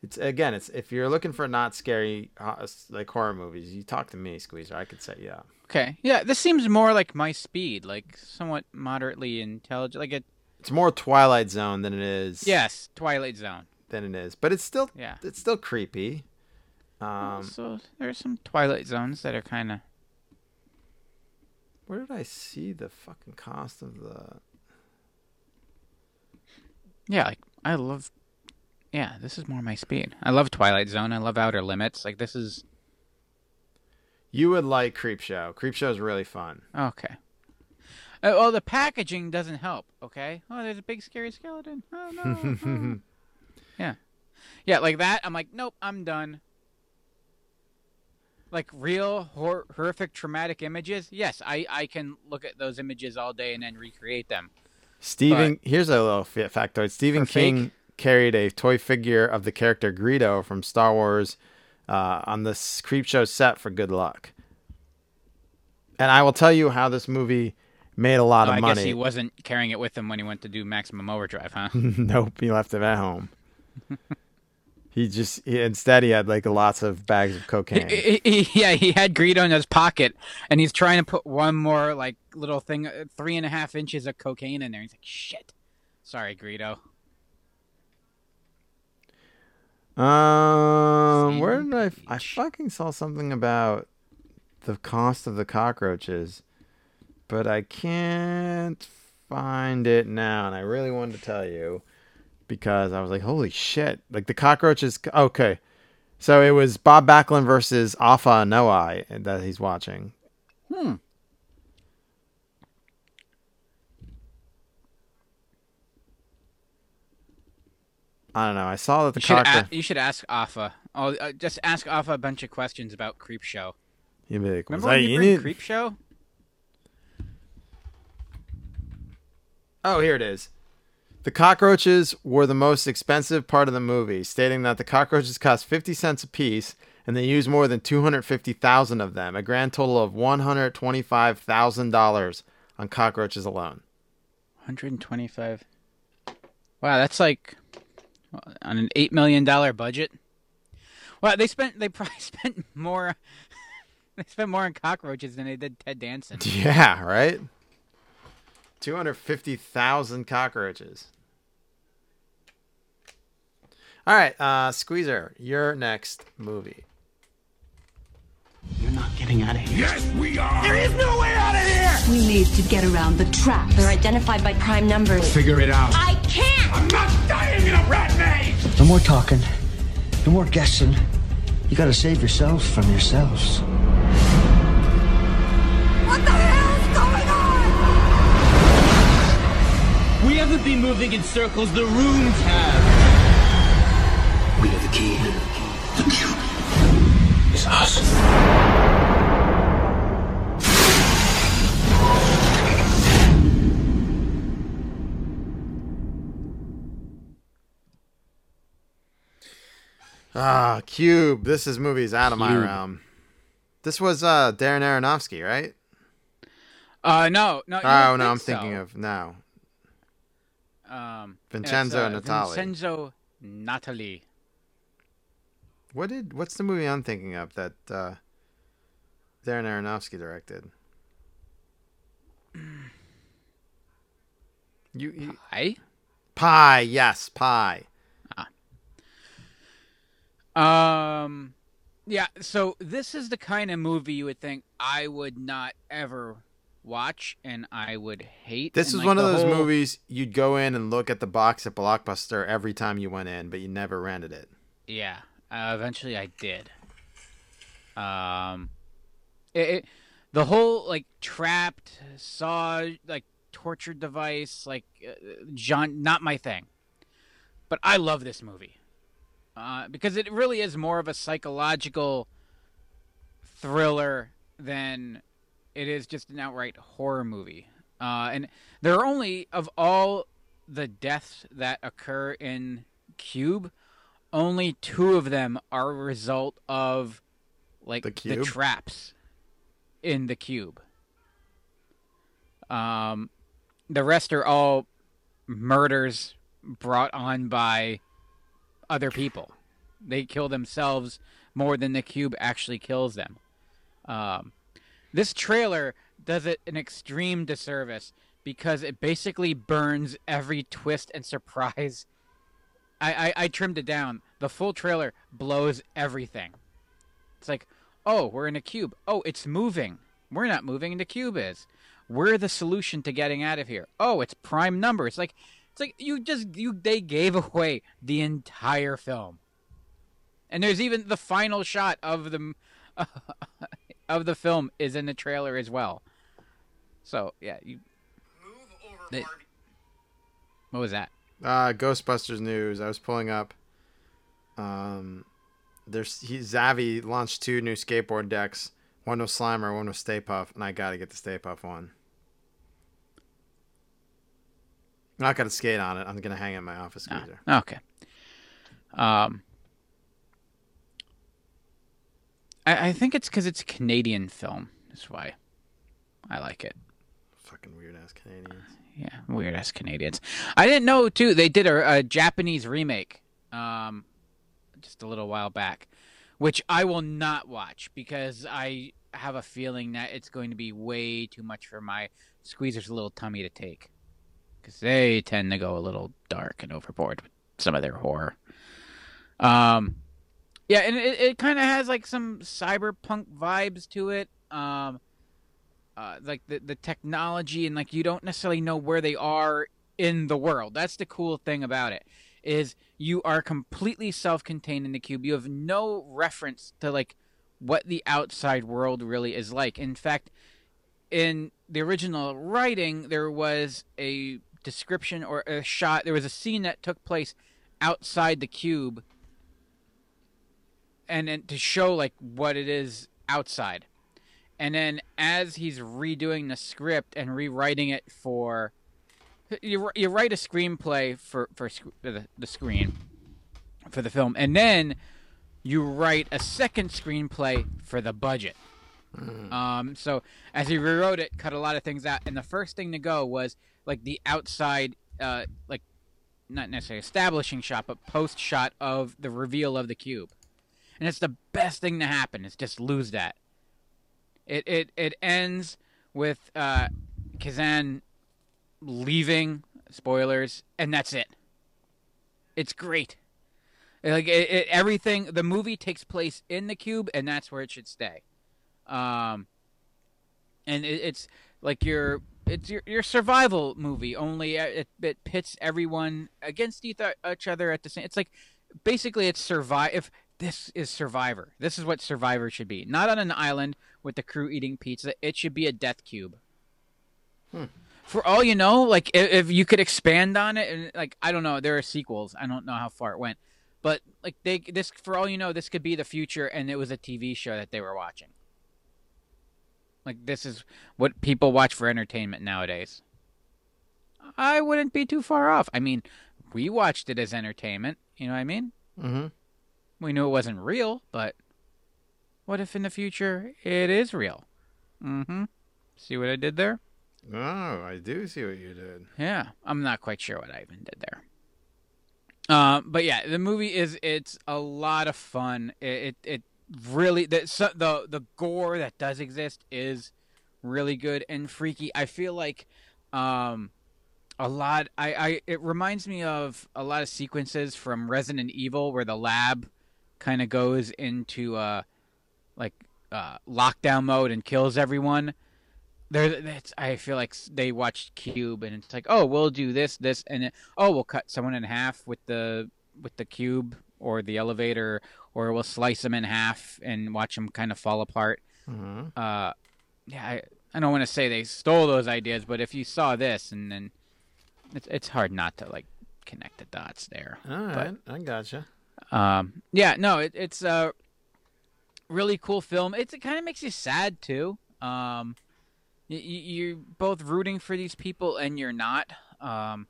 it's again, it's if you're looking for not scary uh, like horror movies, you talk to me, Squeezer. I could say yeah. Okay, yeah, this seems more like my speed, like somewhat moderately intelligent, like it. It's more Twilight Zone than it is. Yes, Twilight Zone. Than it is, but it's still yeah, it's still creepy. Um, so there are some Twilight Zones that are kind of. Where did I see the fucking cost of the? Yeah, like I love. Yeah, this is more my speed. I love Twilight Zone. I love Outer Limits. Like this is. You would like Creepshow. Creepshow is really fun. Okay. Uh, well, the packaging doesn't help. Okay. Oh, there's a big scary skeleton. Oh no. oh. yeah. Yeah, like that. I'm like, nope. I'm done like real hor- horrific traumatic images yes i i can look at those images all day and then recreate them stephen but here's a little factoid stephen king fake? carried a toy figure of the character greedo from star wars uh, on the creep show set for good luck and i will tell you how this movie made a lot oh, of I money. I guess he wasn't carrying it with him when he went to do Maximum Overdrive, huh? nope, he left it at home. He just he, instead he had like lots of bags of cocaine. He, he, yeah, he had Greedo in his pocket, and he's trying to put one more like little thing, uh, three and a half inches of cocaine in there. He's like, "Shit, sorry, Greedo." Um, where did I? I fucking saw something about the cost of the cockroaches, but I can't find it now, and I really wanted to tell you because I was like, holy shit. Like the cockroaches. Okay. So it was Bob Backlund versus Afa Anoa'i that he's watching. Hmm. I don't know. I saw that the you should, cockro- a- you should ask Afa. Oh, uh, just ask Afa a bunch of questions about Creep Show. You'd be like, Remember when you need... Creep Show? Oh, here it is. The cockroaches were the most expensive part of the movie, stating that the cockroaches cost 50 cents apiece and they used more than 250,000 of them, a grand total of $125,000 on cockroaches alone. 125. Wow, that's like on an 8 million dollar budget. Well, they spent they probably spent more they spent more on cockroaches than they did Ted Danson. Yeah, right? 250,000 cockroaches. All right, uh, Squeezer, your next movie. You're not getting out of here. Yes, we are. There is no way out of here. We need to get around the traps. They're identified by prime numbers. Figure it out. I can't. I'm not dying in a rat maze. No more talking. No more guessing. You gotta save yourselves from yourselves. What the hell's going on? We haven't been moving in circles. The runes have. We have the key. The cube is us. Ah, Cube. This is movies out of my Cube. realm. This was uh Darren Aronofsky, right? Uh, no, no. Oh no, think I'm thinking so. of now. um, Vincenzo it's, uh, Natali. Vincenzo Natali. What did what's the movie I'm thinking of that uh Darren Aronofsky directed? You, you I? Pi, yes, pi. Ah. Um, yeah. So this is the kind of movie you would think I would not ever watch, and I would hate. This and, is like, one of those whole- movies you'd go in and look at the box at Blockbuster every time you went in, but you never rented it. Yeah. Uh, eventually, I did. Um, it, it the whole like trapped saw like torture device like uh, John not my thing, but I love this movie uh, because it really is more of a psychological thriller than it is just an outright horror movie. Uh, and there are only of all the deaths that occur in Cube, only two of them are a result of like The the, traps in the cube. Um, the rest are all murders brought on by other people. They kill themselves more than the cube actually kills them. Um, this trailer does it an extreme disservice because it basically burns every twist and surprise. I, I, I trimmed it down. The full trailer blows everything. It's like, oh, we're in a cube. Oh, it's moving. We're not moving, the cube is. We're the solution to getting out of here. Oh, it's prime number. It's like, it's like you just you they gave away the entire film. And there's even the final shot of the of the film is in the trailer as well. So yeah, you. Move over, they- what was that? Uh, Ghostbusters news. I was pulling up. Um, there's he, Zavi launched two new skateboard decks. One with Slimer, one with Stay Puft, and I gotta get the Stay Puft one. I'm not gonna skate on it. I'm gonna hang it in my office squeezer. Okay. Um, I, I think it's because it's a Canadian film. That's why I like it. Fucking weird ass Canadians. Yeah, weird ass Canadians. I didn't know too. They did a, a Japanese remake, um, just a little while back, which I will not watch because I have a feeling that it's going to be way too much for my squeezer's little tummy to take, because they tend to go a little dark and overboard with some of their horror. Um, yeah, and it, it kind of has like some cyberpunk vibes to it. Um, uh, like the the technology and like you don't necessarily know where they are in the world. That's the cool thing about it is you are completely self-contained in the cube. You have no reference to like what the outside world really is like. In fact, in the original writing, there was a description or a shot. There was a scene that took place outside the cube, and then to show like what it is outside. And then as he's redoing the script and rewriting it for, you you write a screenplay for for sc- the, the screen for the film, and then you write a second screenplay for the budget. Um, so as he rewrote it, cut a lot of things out, and the first thing to go was like the outside, uh, like not necessarily establishing shot, but post shot of the reveal of the cube, and it's the best thing to happen. Is just lose that. It it it ends with uh, Kazan leaving. Spoilers, and that's it. It's great. Like it, it, everything, the movie takes place in the cube, and that's where it should stay. Um, and it, it's like your it's your your survival movie. Only uh, it, it pits everyone against each each other at the same. It's like basically it's survive. If this is Survivor, this is what Survivor should be. Not on an island with the crew eating pizza. It should be a death cube. For all you know, like if, if you could expand on it, and like I don't know, there are sequels. I don't know how far it went, but like they this for all you know, this could be the future, and it was a TV show that they were watching. Like this is what people watch for entertainment nowadays. I wouldn't be too far off. I mean, we watched it as entertainment. You know what I mean? Mm-hmm. We knew it wasn't real, but what if in the future it is real? Mm-hmm. See what I did there? Oh, I do see what you did. Yeah, I'm not quite sure what I even did there. Um, but yeah, the movie is it's a lot of fun. It it, it really the so, the the gore that does exist is really good and freaky. I feel like um a lot. I, I it reminds me of a lot of sequences from Resident Evil where the lab kind of goes into uh like uh lockdown mode and kills everyone. There, that's I feel like they watched Cube and it's like, oh, we'll do this, this, and then, oh, we'll cut someone in half with the with the cube or the elevator, or we'll slice them in half and watch them kind of fall apart. Mm-hmm. Uh, yeah, I, I don't want to say they stole those ideas, but if you saw this and then it's it's hard not to like connect the dots there. All right, I gotcha. Um, yeah, no, it, it's a really cool film. It's, it kind of makes you sad too. Um, you, you're both rooting for these people and you're not. Um,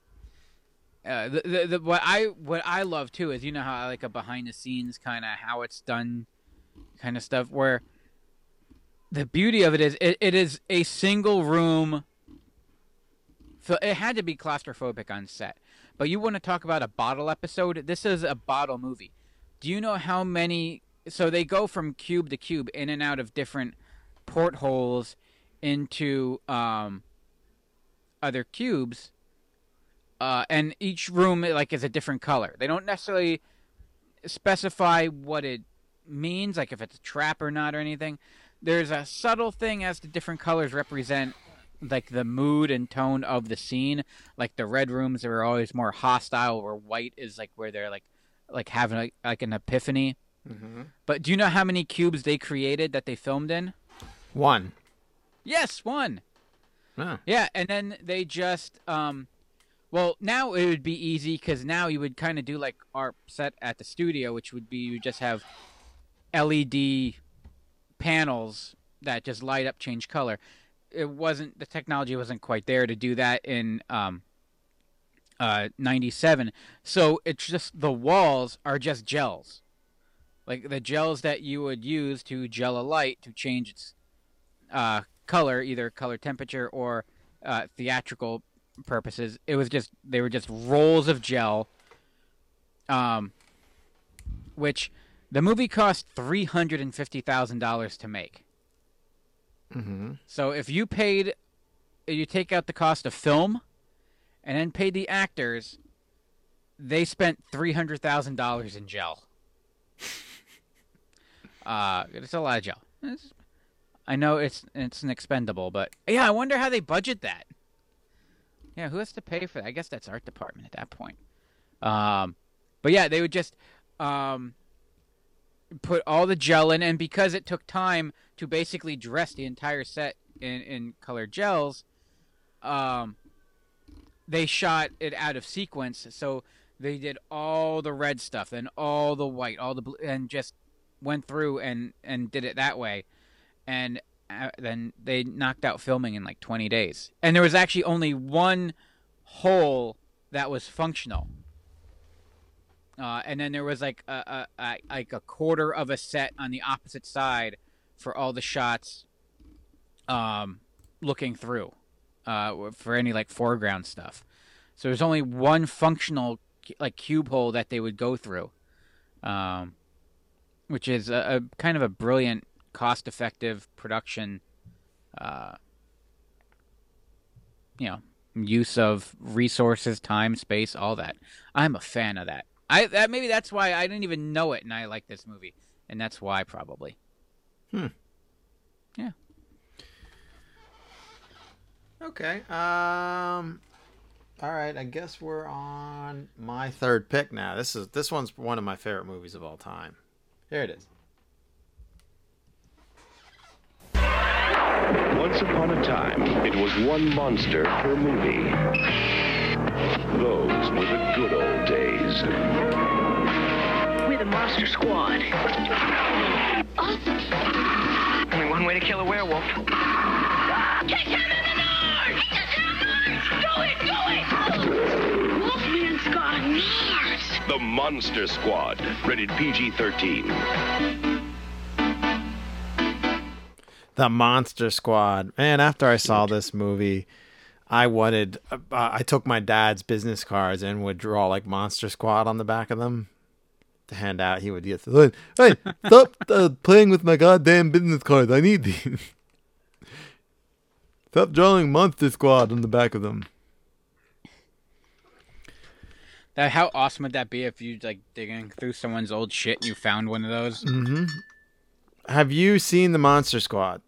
uh, the, the, the what I what I love too is you know how I like a behind the scenes kind of how it's done kind of stuff where the beauty of it is it, it is a single room so it had to be claustrophobic on set but you want to talk about a bottle episode this is a bottle movie do you know how many so they go from cube to cube in and out of different portholes into um other cubes uh and each room like is a different color they don't necessarily specify what it means like if it's a trap or not or anything there's a subtle thing as to different colors represent like the mood and tone of the scene. Like the red rooms are always more hostile, where white is like where they're like like having like, like an epiphany. Mm-hmm. But do you know how many cubes they created that they filmed in? One. Yes, one. Oh. Yeah, and then they just um well, now it would be easy cuz now you would kind of do like our set at the studio, which would be you just have LED panels that just light up, change color. It wasn't the technology wasn't quite there to do that in um, uh, 97. So it's just the walls are just gels. Like the gels that you would use to gel a light to change its uh, color, either color temperature or uh, theatrical purposes. It was just they were just rolls of gel. Um, which the movie cost three hundred and fifty thousand dollars to make. Mm-hmm. So if you paid, you take out the cost of film, and then paid the actors, they spent three hundred thousand dollars in gel. uh, it's a lot of gel. It's, I know it's it's an expendable, but yeah, I wonder how they budget that. Yeah, who has to pay for that? I guess that's art department at that point. Um, but yeah, they would just um, put all the gel in, and because it took time to basically dress the entire set in, in colored gels, um, they shot it out of sequence. So they did all the red stuff, then all the white, all the blue, and just went through and and did it that way, and uh, then they knocked out filming in like 20 days. And there was actually only one hole that was functional. Uh, and then there was like a, a, a, like a quarter of a set on the opposite side for all the shots um, looking through uh, for any like foreground stuff. So there's only one functional like cube hole that they would go through, um, which is a, a, kind of a brilliant, cost-effective production. Uh, you know, use of resources, time, space, all that. I'm a fan of that. I that maybe that's why I didn't even know it, and I like this movie, and that's why probably. Hmm. Yeah. Okay. Um. All right. I guess we're on my third pick now. This is this one's one of my favorite movies of all time. Here it is. Once upon a time, it was one monster per movie. Those were the good old days. We're the Monster Squad. Awesome. Only one way to kill a werewolf. Kick him in the nose! Do it! Do it! Wolfman's got Mars. The Monster Squad, rated PG-13. The Monster Squad. Man, after I saw this movie, I wanted. Uh, I took my dad's business cards and would draw like Monster Squad on the back of them to hand out. He would get, hey stop uh, playing with my goddamn business cards. I need these. stop drawing Monster Squad on the back of them. That how awesome would that be if you like digging through someone's old shit and you found one of those? Mm-hmm. Have you seen the Monster Squad?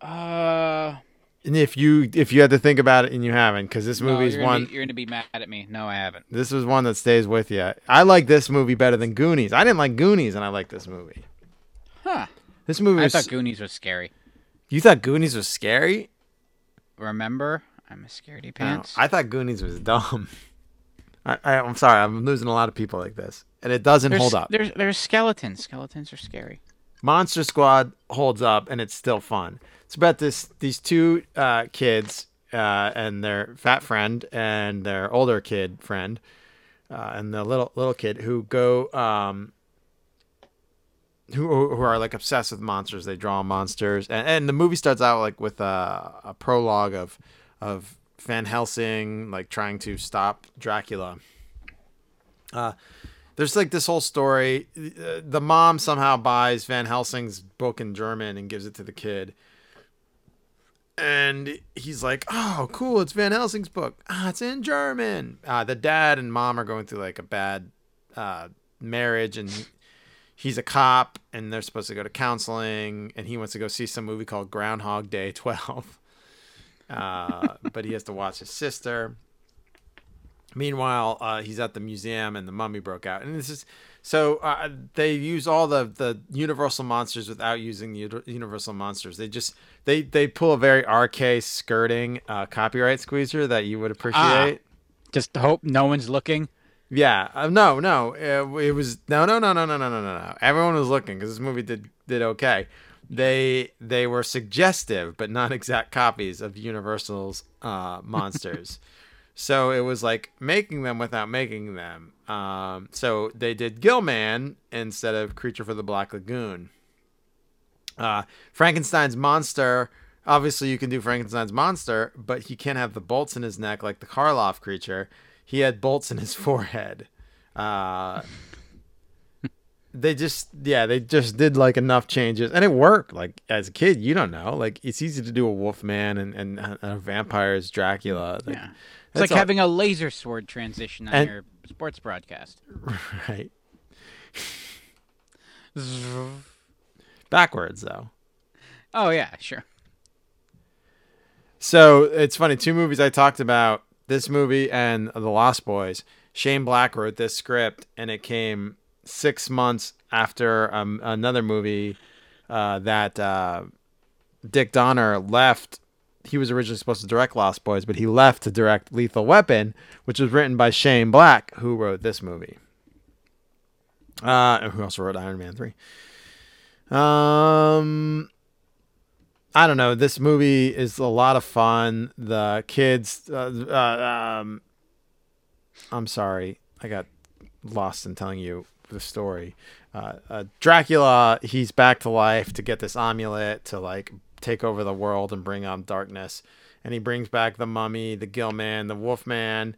Uh, And if you if you had to think about it and you haven't, because this no, movie's you're one. Be, you're gonna be mad at me. No, I haven't. This was one that stays with you. I like this movie better than Goonies. I didn't like Goonies, and I like this movie. Huh? This movie I was. thought Goonies was scary. you thought Goonies was scary? Remember, I'm a scaredy No, pants. I thought Goonies was dumb. I, I'm sorry, I'm losing a lot of people like this, and it doesn't there's, hold up. There's there's skeletons. Skeletons are scary. Monster Squad holds up, and it's still fun. It's about this these two uh, kids uh, and their fat friend and their older kid friend, uh, and the little little kid who go um, who who are like obsessed with monsters. They draw monsters, and, and the movie starts out like with a, a prologue of of Van Helsing like trying to stop Dracula. Uh, there's like this whole story. Uh, The mom somehow buys Van Helsing's book in German and gives it to the kid. And he's like, "Oh, cool! It's Van Helsing's book. Ah, it's in German." Uh, the dad and mom are going through like a bad uh, marriage, and he's a cop, and they're supposed to go to counseling, and he wants to go see some movie called Groundhog Day 12. Uh, but he has to watch his sister. Meanwhile, uh, he's at the museum and the mummy broke out. And this is so uh, they use all the the universal monsters without using the universal monsters. They just they they pull a very RK skirting uh, copyright squeezer that you would appreciate. Ah, just hope no one's looking. Yeah, uh, no, no, it, it was no, no, no, no, no, no, no, no. Everyone was looking because this movie did did okay. They they were suggestive but not exact copies of Universal's uh, monsters. so it was like making them without making them. Um, so they did Gillman instead of Creature for the Black Lagoon. Uh, Frankenstein's monster. Obviously, you can do Frankenstein's monster, but he can't have the bolts in his neck like the Karloff creature. He had bolts in his forehead. Uh, they just, yeah, they just did like enough changes, and it worked. Like as a kid, you don't know. Like it's easy to do a Wolfman and and, a vampire as Dracula. Like, Yeah. It's like all- having a laser sword transition on And- your sports broadcast. right. Backwards though. Oh yeah, sure. So it's funny. Two movies I talked about. This movie and The Lost Boys. Shane Black wrote this script, and it came six months after um, another movie uh, that uh, Dick Donner left. He was originally supposed to direct Lost Boys, but he left to direct Lethal Weapon, which was written by Shane Black, who wrote this movie. Uh, who also wrote Iron Man three. Um, I don't know. This movie is a lot of fun. The kids, uh, uh, um, I'm sorry, I got lost in telling you the story. Uh, uh, Dracula, he's back to life to get this amulet to like take over the world and bring on darkness. And he brings back the mummy, the Gillman, the wolf man,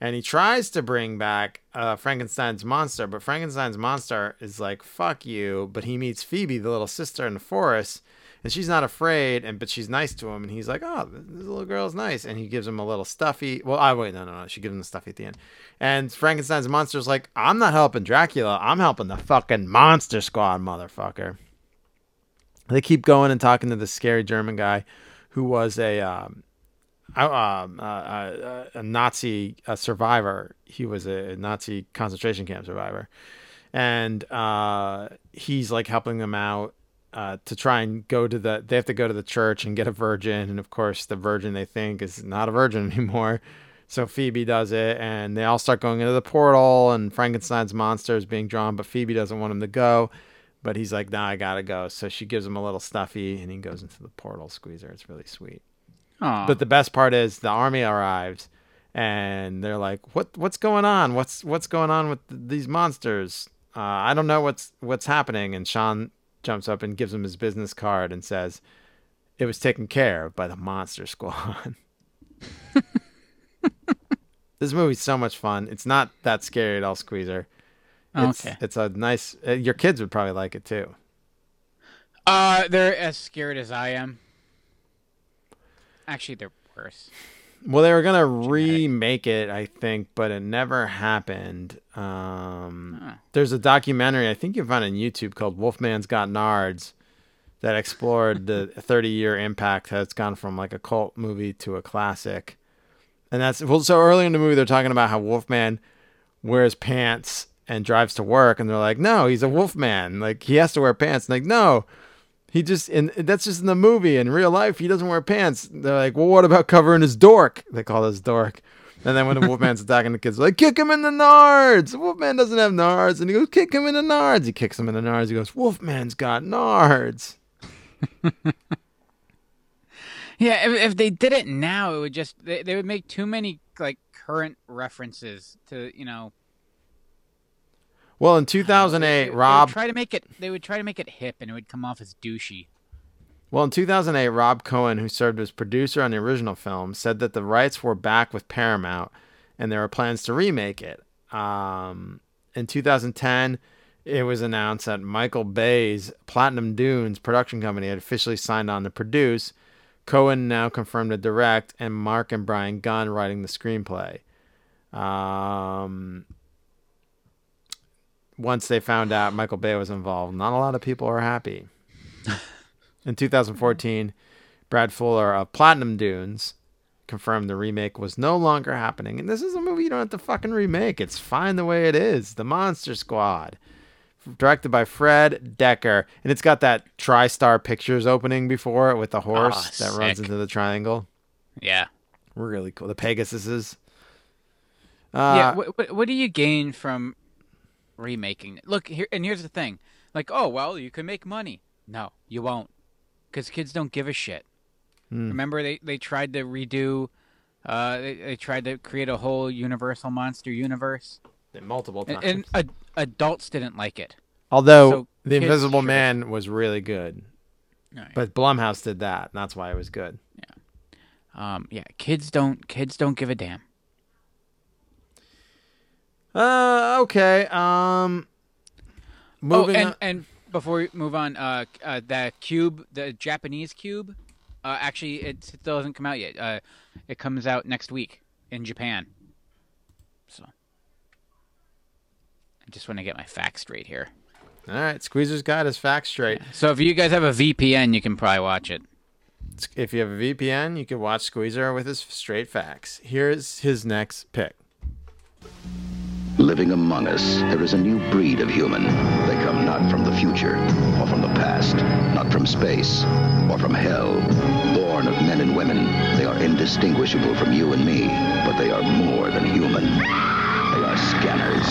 and he tries to bring back uh, Frankenstein's monster. But Frankenstein's monster is like, "Fuck you!" But he meets Phoebe, the little sister in the forest, and she's not afraid, and but she's nice to him, and he's like, "Oh, this little girl's nice," and he gives him a little stuffy. Well, I wait, no, no, no. She gives him the stuffy at the end, and Frankenstein's monster's like, "I'm not helping Dracula. I'm helping the fucking Monster Squad, motherfucker." They keep going and talking to this scary German guy, who was a um, uh, uh, a Nazi survivor. He was a Nazi concentration camp survivor, and uh, he's like helping them out uh, to try and go to the. They have to go to the church and get a virgin, and of course, the virgin they think is not a virgin anymore. So Phoebe does it, and they all start going into the portal, and Frankenstein's monster is being drawn, but Phoebe doesn't want him to go. But he's like, "Nah, I gotta go." So she gives him a little stuffy, and he goes into the portal squeezer. It's really sweet. Aw. But the best part is the army arrives, and they're like, "What? What's going on? What's what's going on with th- these monsters? Uh, I don't know what's what's happening." And Sean jumps up and gives him his business card and says, "It was taken care of by the Monster Squad." this movie's so much fun. It's not that scary at all, Squeezer. It's, Okay. It's a nice. Uh, your kids would probably like it too. Uh, they're as scared as I am. Actually, they're worse. Well, they were gonna remake it, I think, but it never happened. Um, Huh. There's a documentary I think you find on YouTube called Wolfman's Got Nards that explored the 30 year impact how it's gone from like a cult movie to a classic. And that's well, so early in the movie they're talking about how Wolfman wears pants and drives to work, and they're like, no, he's a Wolfman, like he has to wear pants. And like, no, he just and that's just in the movie. In real life, he doesn't wear pants. They're like, well, what about covering his dork? They call this dork. And then when the Wolfman's attacking the kids, like, kick him in the nards. The Wolfman doesn't have nards. And he goes, kick him in the nards. He kicks him in the nards. He goes, Wolfman's got nards. Yeah, if, if they did it now, it would just they, they would make too many like current references to you know. Well, in 2008, they Rob. try to make it. They would try to make it hip, and it would come off as douchey. Well, in 2008, Rob Cohen, who served as producer on the original film, said that the rights were back with Paramount and there were plans to remake it. Um, in 2010, it was announced that Michael Bay's Platinum Dunes production company had officially signed on to produce. Cohen now confirmed to direct, and Mark and Brian Gunn writing the screenplay. Um, once they found out Michael Bay was involved, not a lot of people are happy. In 2014, Brad Fuller of Platinum Dunes confirmed the remake was no longer happening. And this is a movie you don't have to fucking remake. It's fine the way it is. The Monster Squad. Directed by Fred Dekker. And it's got that TriStar Pictures opening before it with the horse that runs into the triangle. Yeah. Really cool. The Pegasuses. yeah. Uh, What, what what do you gain from remaking it? Look here, and here's the thing. Like, oh well, you can make money. No, you won't, because kids don't give a shit. Hmm. Remember, they they tried to redo. Uh, they, they tried to create a whole Universal monster universe, multiple and, times. and ad- adults didn't like it. Although So The Invisible should- Man was really good. Right. But Blumhouse did that, and that's why it was good. Um, yeah, kids don't kids don't give a damn. Uh, okay. Um, moving oh, and on- and before we move on, uh, uh, the cube, the Japanese cube, uh, actually it still hasn't come out yet. Uh, it comes out next week in Japan. So, I just want to get my facts straight here. All right, Squeezer's got his facts straight. So if you guys have a VPN, you can probably watch it. If you have a VPN, you can watch Squeezer with his straight facts. Here's his next pick. Living among us, there is a new breed of human. They come not from the future or from the past, not from space or from hell. Born of men and women, they are indistinguishable from you and me, but they are more than human. They are scanners,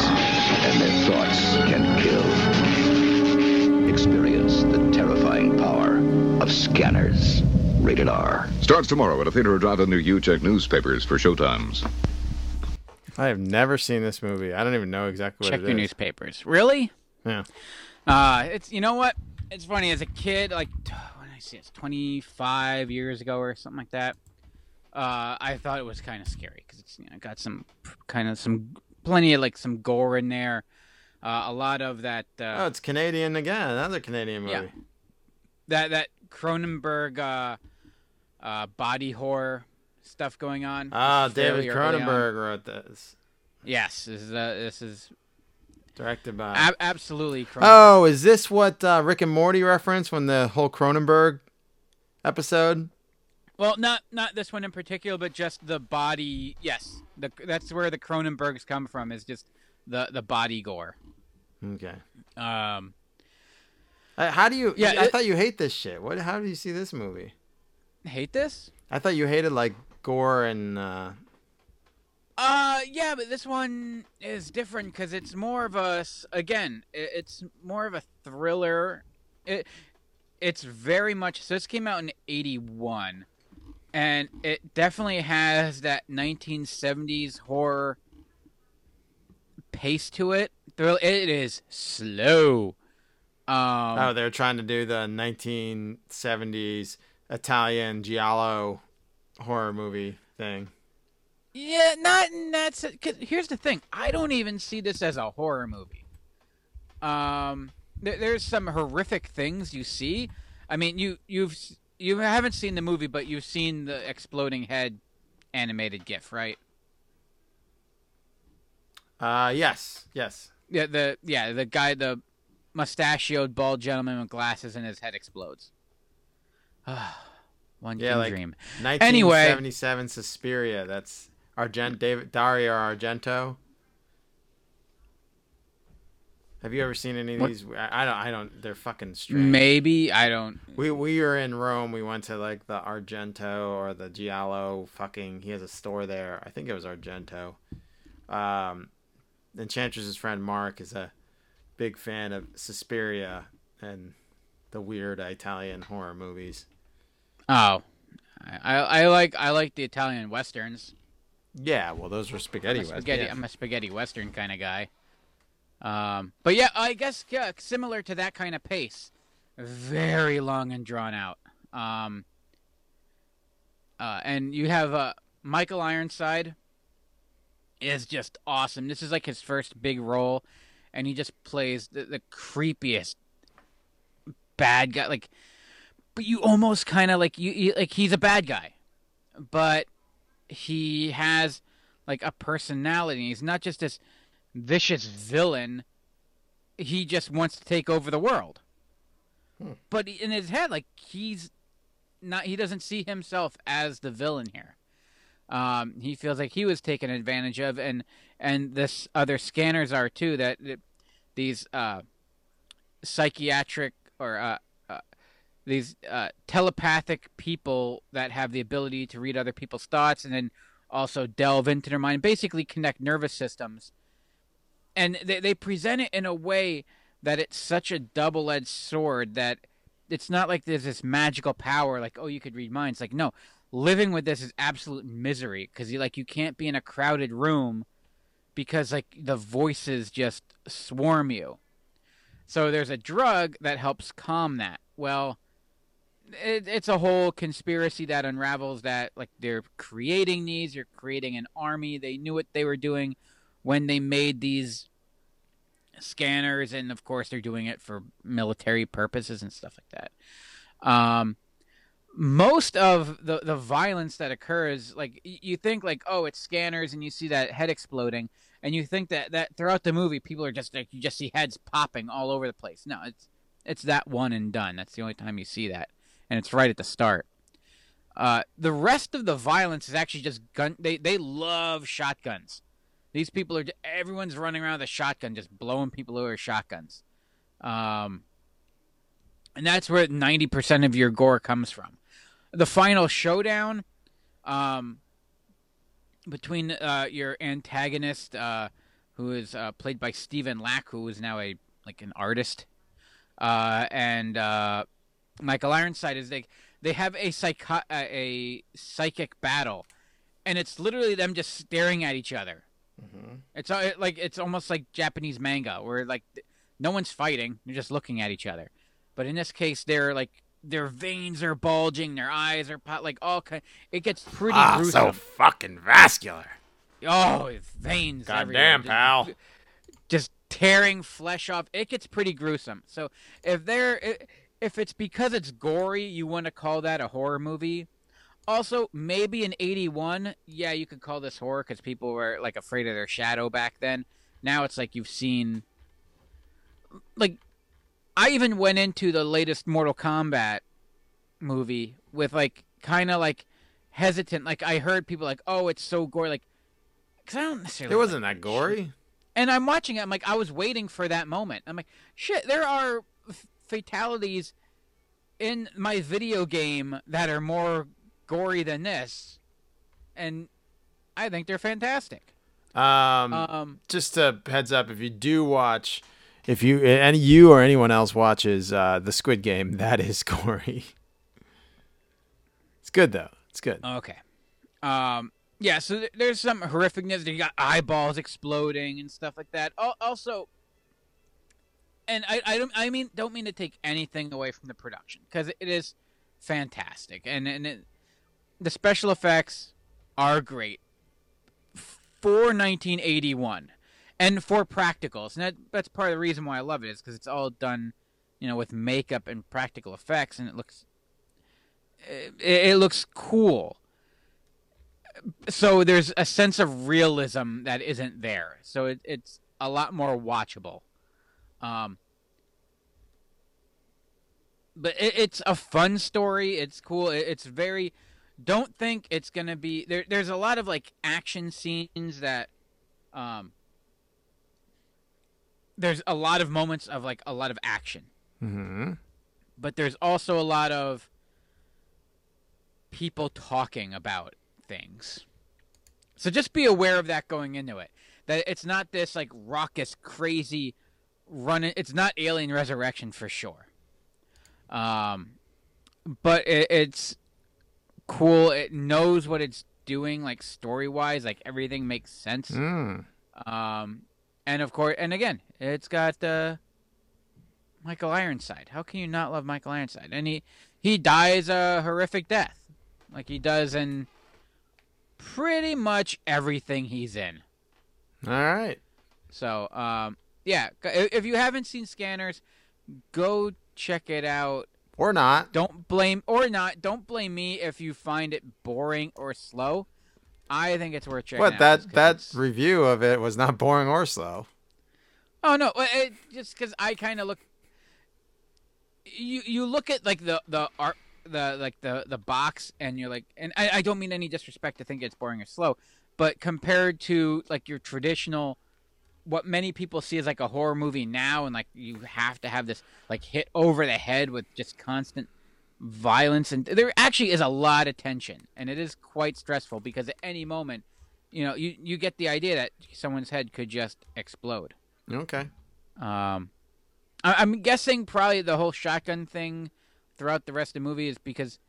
and their thoughts can kill. Experience the terrifying power of scanners. Rated R. Starts tomorrow at a theater or drive-in near you. Check newspapers for showtimes. I have never seen this movie. I don't even know exactly what Check it your is. newspapers. Really? Yeah. Uh, it's you know what? It's funny as a kid, like when I see it's 25 years ago or something like that. Uh, I thought it was kind of scary because it's you know got some kind of some plenty of like some gore in there. Uh, a lot of that. Uh, Oh, it's Canadian again. Another Canadian movie. Yeah. that that Cronenberg uh, uh, body horror stuff going on. Ah, David. Cronenberg wrote this. Yes, this is uh, this is Directed by. ab- absolutely Cronenberg. oh, is this what uh, Rick and Morty referenced when the whole Cronenberg episode? Well, not not this one in particular, but just the body. Yes, the, that's where the Cronenbergs come from. Is just the the body gore. Okay. Um, Uh, how do you? Yeah, I it- thought you hate this shit. What? How do you see this movie? hate this? I thought you hated like gore and. Uh, Uh, yeah, but this one is different because it's more of a again, it's more of a thriller. It it's very much so. This came out in '81, and it definitely has that 1970s horror pace to it. Thrill. It is slow. Um, oh, they're trying to do the 1970s Italian giallo horror movie thing. Yeah, not in that. se- Cause here's the thing: I don't even see this as a horror movie. Um, there, there's some horrific things you see. I mean, you you've you haven't seen the movie, but you've seen the exploding head animated GIF, right? Uh, yes, yes. Yeah, the yeah the guy, the mustachioed bald gentleman with glasses, and his head explodes. One Yeah, like dream. 1977 Suspiria. That's Argent David Dario Argento. Have you ever seen any of these? I I don't. I don't. They're fucking strange. Maybe I don't. We we were in Rome. We went to like the Argento or the Giallo. Fucking, he has a store there. I think it was Argento. Um, Enchantress's friend Mark is a big fan of Suspiria and the weird Italian horror movies. Oh, I, I like I like the Italian westerns. Yeah, well, those were spaghetti. I'm a spaghetti. Yeah. I'm a spaghetti western kind of guy. Um, but yeah, I guess yeah, similar to that kind of pace, very long and drawn out. Um, uh, and you have uh, Michael Ironside is just awesome. This is like his first big role, and he just plays the, the creepiest bad guy. Like, but you almost kind of like you, you like he's a bad guy, but he has like a personality. He's not just this vicious villain. He just wants to take over the world. But in his head, like he's not. He doesn't see himself as the villain here. Um, he feels like he was taken advantage of, and and this other scanners are too. That, that these uh, psychiatric or uh, these uh, telepathic people that have the ability to read other people's thoughts and then also delve into their mind, basically connect nervous systems. And they, they present it in a way that it's such a double edged sword that it's not like there's this magical power, like, oh, you could read minds. Like, no, living with this is absolute misery because you like you can't be in a crowded room because like the voices just swarm you. So there's a drug that helps calm that. Well, it, it's a whole conspiracy that unravels that like they're creating these, they're creating an army. They knew what they were doing when they made these scanners, and of course they're doing it for military purposes and stuff like that. Um, most of the the violence that occurs, like you think, like oh, it's scanners, and you see that head exploding, and you think that that throughout the movie, people are just like you just see heads popping all over the place. No, it's it's that one and done. That's the only time you see that, and it's right at the start. Uh, the rest of the violence is actually just gun. They they love shotguns. These people are everyone's running around with a shotgun, just blowing people over with shotguns. Um, and that's where ninety percent of your gore comes from. The final showdown, um, between uh, your antagonist, uh, who is uh, played by Stephen Lack, who is now a like an artist, uh, and uh, Michael Ironside is they they have a psycho- uh, a psychic battle, and it's literally them just staring at each other. It's uh, like it's almost like Japanese manga where like no one's fighting, they're just looking at each other. But in this case, they're like their veins are bulging, their eyes are pot like all kind. It gets pretty Ah, gruesome. so fucking vascular. Oh, it's veins. Goddamn, everywhere. Just- pal. Just tearing flesh off. It gets pretty gruesome. So if they're i- if it's because it's gory, you want to call that a horror movie. Also, maybe in '81, yeah, you could call this horror because people were like afraid of their shadow back then. Now it's like you've seen, like, I even went into the latest Mortal Kombat movie with like kind of like hesitant. Like I heard people like, "Oh, it's so gory," like because I don't necessarily. It wasn't that gory. And I'm watching it. I'm like, I was waiting for that moment. I'm like, shit, there are fatalities in my video game that are more gory than this, and I think they're fantastic. Um, Um, just a heads up: if you do watch, if you any you or anyone else watches uh, the Squid Game, that is gory. It's good though. It's good. Okay. Um, yeah, so th- there's some horrificness. You got eyeballs exploding and stuff like that. Al- Also, and I, I don't I mean don't mean to take anything away from the production because it is fantastic and and it, the special effects are great for 1981 and for practicals and that, that's part of the reason why I love it is because it's all done you know with makeup and practical effects and it looks it, it looks cool so there's a sense of realism that isn't there. So it, it's a lot more watchable. Um, but it, it's a fun story. It's cool. It, it's very. Don't think it's gonna be there. There's a lot of like action scenes that, um. There's a lot of moments of like a lot of action, Mm-hmm. but there's also a lot of people talking about things. So just be aware of that going into it. That it's not this like raucous, crazy running. It's not Alien Resurrection for sure. Um, but it, it's cool. It knows what it's doing, like story wise. Like everything makes sense. Mm. Um, and of course, and again, it's got uh, Michael Ironside. How can you not love Michael Ironside? And he he dies a horrific death, like he does in pretty much everything he's in. All right. So, um, yeah, if you haven't seen Scanners, go check it out. Or not. Don't blame or not. Don't blame me if you find it boring or slow. I think it's worth checking What that that it's- review of it was not boring or slow. Oh no, it, it, just because I kind of look. You you look at like the the art the like the the box and you're like and I, I don't mean any disrespect to think it's boring or slow, but compared to like your traditional what many people see as like a horror movie now and like you have to have this like hit over the head with just constant violence and there actually is a lot of tension and it is quite stressful because at any moment you know you you get the idea that someone's head could just explode Okay. um, I- I'm guessing probably the whole shotgun thing throughout the rest of the movie is because,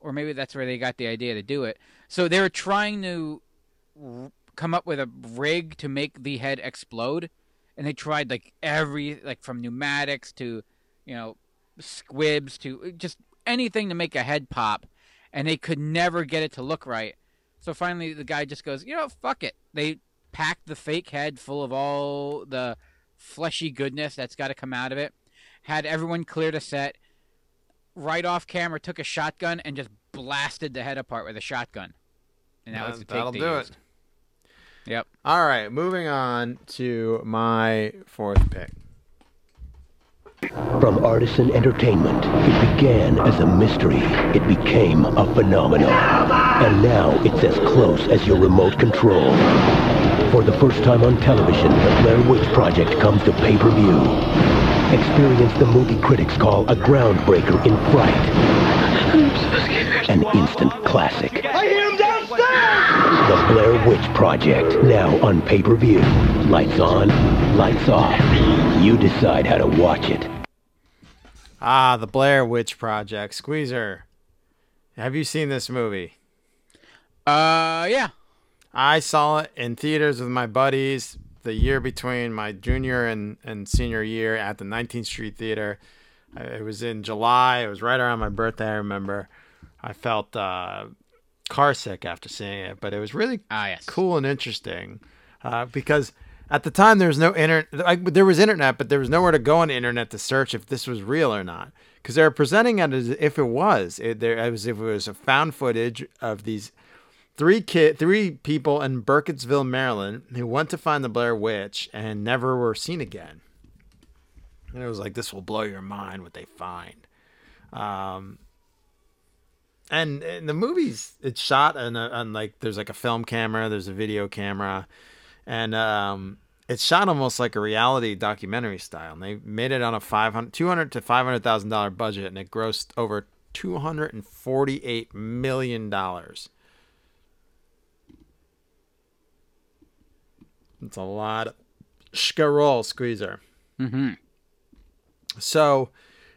or maybe that's where they got the idea to do it. So they were trying to come up with a rig to make the head explode, and they tried like every like from pneumatics to, you know, squibs to uh, just anything to make a head pop, and they could never get it to look right. So finally, the guy just goes, you know, fuck it. They packed the fake head full of all the fleshy goodness that's got to come out of it. Had everyone cleared a set. Right off camera, took a shotgun and just blasted the head apart with a shotgun. And that was the take that'll they do used. it. Yep. All right, moving on to my fourth pick. From Artisan Entertainment, it began as a mystery. It became a phenomenon. And now it's as close as your remote control. For the first time on television, the Blair Witch Project comes to pay-per-view. Experience the movie critics call a groundbreaker in fright. An instant classic. I hear him downstairs! The Blair Witch Project, now on pay-per-view. Lights on, lights off. You decide how to watch it. Ah, the Blair Witch Project. Squeezer. Have you seen this movie? Uh, yeah. I saw it in theaters with my buddies the year between my junior and, and senior year at the 19th Street Theater. It was in July. It was right around my birthday, I remember. I felt uh, car sick after seeing it, but it was really Ah, yes. cool and interesting uh, because at the time there was no internet. Like, there was internet, but there was nowhere to go on the internet to search if this was real or not. Because they were presenting it as if it was. It, there, as if it was a found footage of these three kid, three people in Burkittsville, Maryland, who went to find the Blair Witch and never were seen again. And it was like, this will blow your mind what they find. Um, and, and the movie's it's shot on, a, on like there's like a film camera, there's a video camera, and um, it's shot almost like a reality documentary style. And they made it on a 500, 200 to five hundred thousand dollar budget, and it grossed over two hundred and forty eight million dollars. It's a lot of squeezer. Mm-hmm. So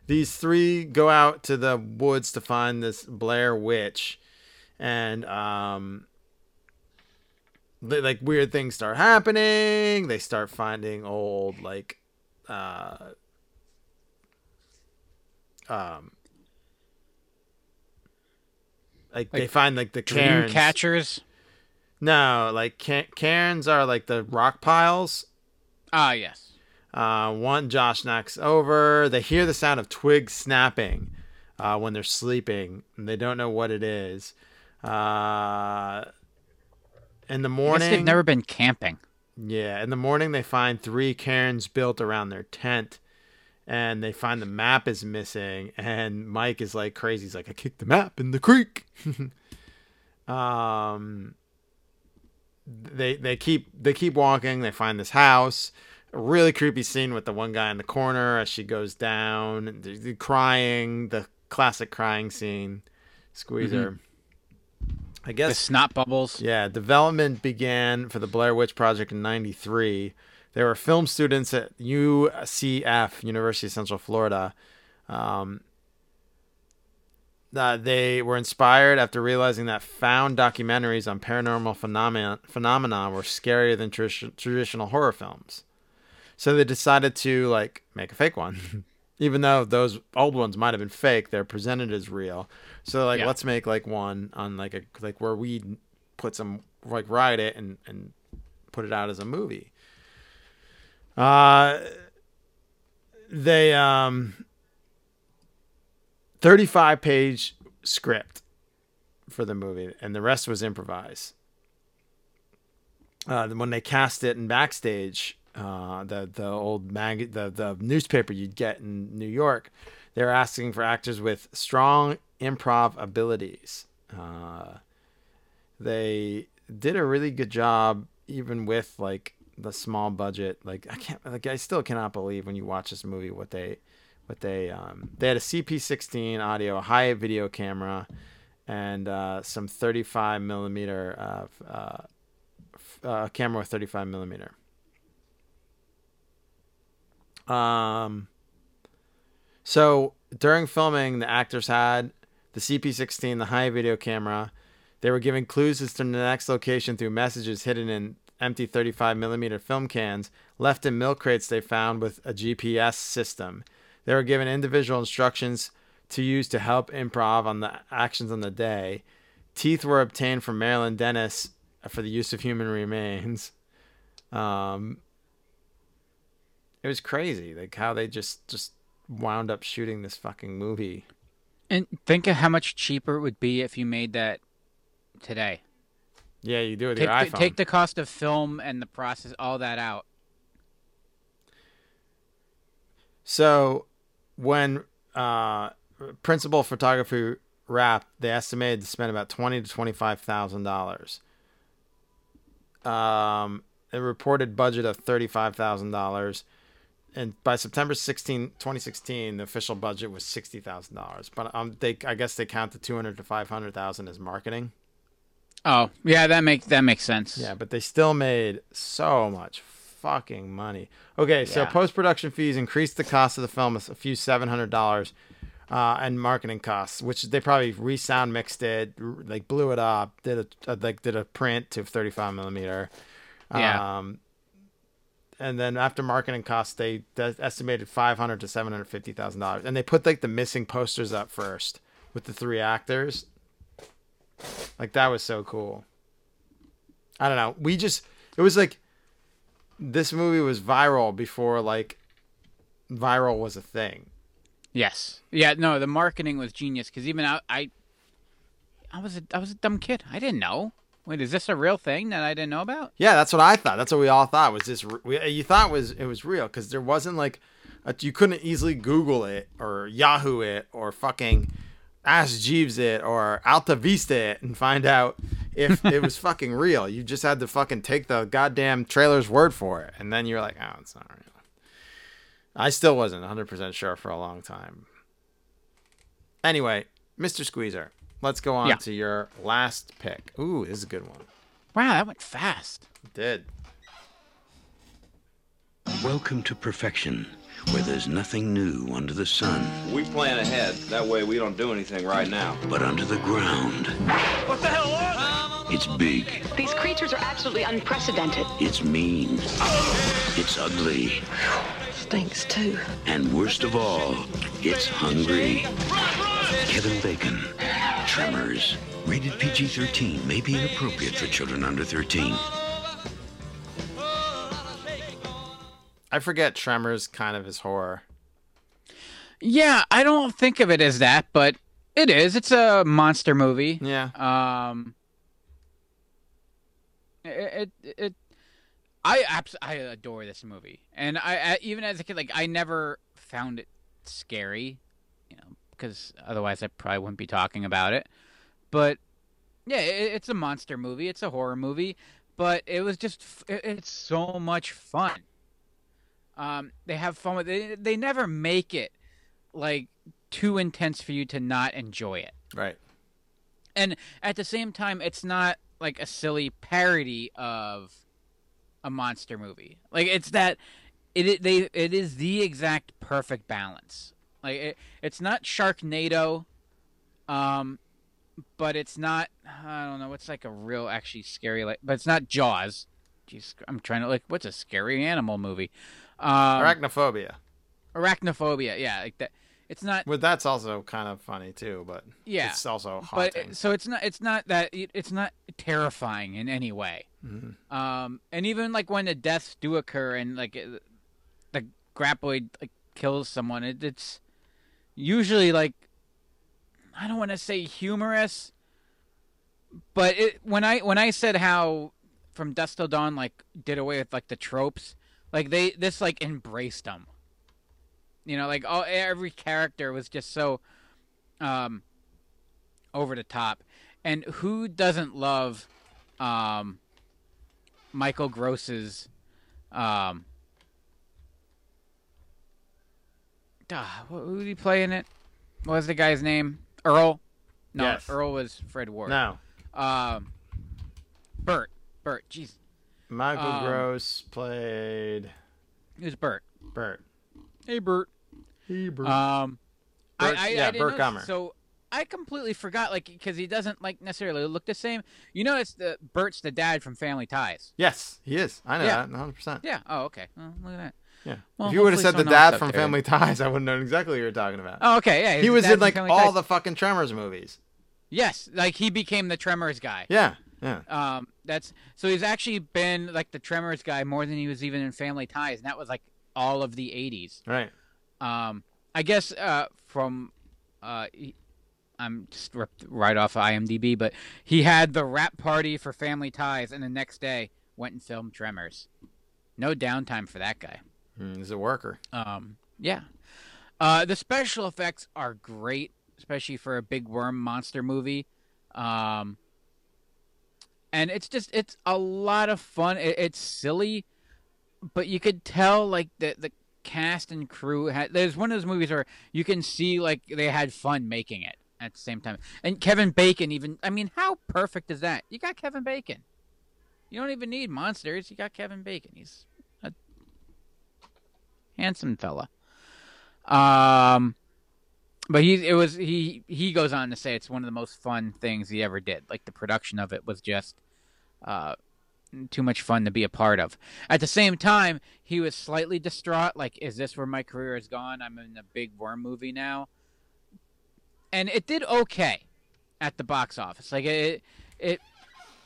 these three go out to the woods to find this Blair witch, and um, they, like weird things start happening. They start finding old like uh, um. Like, they find like the dream cairns. catchers. No, like ca- cairns are like the rock piles. Ah, yes. Uh, one Josh knocks over. They hear the sound of twigs snapping uh, when they're sleeping, and they don't know what it is. Uh, in the morning, they've never been camping. Yeah, in the morning they find three cairns built around their tent, and they find the map is missing. And Mike is like crazy. He's like, "I kicked the map in the creek." um, they they keep they keep walking. They find this house. A really creepy scene with the one guy in the corner as she goes down, they're- they're crying. The classic crying scene. Squeezer. I guess The snot bubbles. yeah, development began for the Blair Witch Project in '93. They were film students at UCF, University of Central Florida. Um, uh, they were inspired after realizing that found documentaries on paranormal phenomena, phenomena were scarier than tradi- traditional horror films. So they decided to like make a fake one. Even though those old ones might have been fake, they're presented as real. So like Yeah. let's make like one on like a like where we put some like write it and and put it out as a movie. Uh they um 35 page script for the movie and the rest was improvised. Uh, when they cast it in backstage, uh, the the old mag the the newspaper you'd get in New York, They're asking for actors with strong improv abilities. Uh, they did a really good job, even with like the small budget. Like I can't, like I still cannot believe when you watch this movie what they, what they, um, they had a CP16 audio, high video camera, and uh, some 35 millimeter uh, uh, uh, camera with 35 millimeter. Um. So during filming, the actors had the CP16, the high video camera. They were given clues as to the next location through messages hidden in empty 35 millimeter film cans left in milk crates they found with a GPS system. They were given individual instructions to use to help improv on the actions on the day. Teeth were obtained from Maryland dentist for the use of human remains. Um, it was crazy, like how they just just wound up shooting this fucking movie. And think of how much cheaper it would be if you made that today. Yeah, you do it with Take your the, iPhone. take the cost of film and the process, all that out. So when uh, principal photography wrapped, they estimated to spend about twenty to twenty five thousand dollars. Um, a reported budget of thirty five thousand dollars, and by September 16, 2016, the official budget was sixty thousand dollars. But um, they I guess they count the two hundred to five hundred thousand as marketing. Oh, yeah, that makes that makes sense. Yeah, but they still made so much fucking money. Okay, so Yeah. post production fees increased the cost of the film a few seven hundred dollars, uh, and marketing costs, which they probably resound mixed it, like blew it up, did a like did a print to thirty five millimeter. Yeah. Um, and then after marketing costs, they estimated five hundred to seven hundred fifty thousand dollars, and they put like the missing posters up first with the three actors. Like that was so cool. I don't know. We just it was like this movie was viral before like viral was a thing. Yes. Yeah. No, the marketing was genius because even I, I, I was a I was a dumb kid. I didn't know. Wait, is this a real thing that I didn't know about? Yeah, that's what I thought. That's what we all thought was this. We, you thought was it was real because there wasn't like a, you couldn't easily Google it or Yahoo it or fucking Ask Jeeves it or Alta Vista it and find out if it was fucking real. You just had to fucking take the goddamn trailer's word for it, and then you're like, oh, it's not real. I still wasn't 100 percent sure for a long time. Anyway, Mr. Squeezer, let's go on Yeah. to your last pick. Ooh, this is a good one. Wow, that went fast. It did. Welcome to perfection, where there's nothing new under the sun. We plan ahead. That way we don't do anything right now. But under the ground, What the hell are it's big, These creatures are absolutely unprecedented. it's mean, it's ugly, Stinks too. and worst of all, it's hungry. Kevin Bacon, Tremors. Rated PG 13 may be inappropriate for children under 13. I forget Tremors kind of is horror. Yeah, I don't think of it as that, but it is. It's a monster movie. Yeah. Um. It it, it I abs- I adore this movie, and I, I even as a kid, like I never found it scary, you know, because otherwise I probably wouldn't be talking about it. But yeah, it, it's a monster movie. It's a horror movie, but it was just it, it's so much fun. Um, they have fun with it. They never make it like too intense for you to not enjoy it. Right. And at the same time, it's not like a silly parody of a monster movie. Like it's that it, it they it is the exact perfect balance. Like it, it's not Sharknado, um, but it's not I don't know what's like a real actually scary like, but it's not Jaws. Jeez, I'm trying to like what's a scary animal movie? Um, Arachnophobia. Arachnophobia, yeah, like that. It's not. Well, that's also kind of funny too, but Yeah, it's also but haunting. it- so it's not. It's not that. It's not terrifying in any way. Mhm. Um, and even like when the deaths do occur and like the graboid like kills someone, it, it's usually like I don't want to say humorous, but it when I when I said how from Dusk Till Dawn like did away with like the tropes, like they this like embraced them. You know, like all every character was just so um over the top. And who doesn't love um Michael Gross's um ah, wh- who did he play in it? What was the guy's name? Earl? No, Yes. Earl was Fred Ward. No. Um Burt. Burt, jeez. Michael um, Gross played Who's Burt? Burt. Hey Burt. Hey Burt. Um, Burt- I, I, yeah, I Burt know- Gummer. So I completely forgot, like, because he doesn't like necessarily look the same. You know, it's the Burt's the dad from Family Ties. Yes, he is. I know Yeah. that 100. percent Yeah. Oh, okay. Well, look at that. Yeah. Well, if you would have said the dad from Family Ties, I wouldn't know exactly what you were talking about. Oh, okay. Yeah. he was in like all Ties. the fucking Tremors movies. Yes, like he became the Tremors guy. Yeah, yeah. Um, that's so he's actually been like the Tremors guy more than he was even in Family Ties, and that was like all of the '80s. Right. Um, I guess uh, from uh, I'm just ripped right off of IMDb, but he had the wrap party for Family Ties, and the next day went and filmed Tremors. No downtime for that guy. Mm, he's a worker. Um, yeah. Uh, the special effects are great, especially for a big worm monster movie. Um, and it's just it's a lot of fun. It, it's silly, but you could tell like the the cast and crew had. There's one of those movies where you can see like they had fun making it at the same time. And Kevin Bacon even. I mean, how perfect is that? You got Kevin Bacon. You don't even need monsters. You got Kevin Bacon. He's handsome fella. Um, but he it was he he goes on to say it's one of the most fun things he ever did. Like the production of it was just uh too much fun to be a part of. At the same time, he was slightly distraught. Like, is this where my career is gone? I'm in a big worm movie now, and it did okay at the box office. Like it it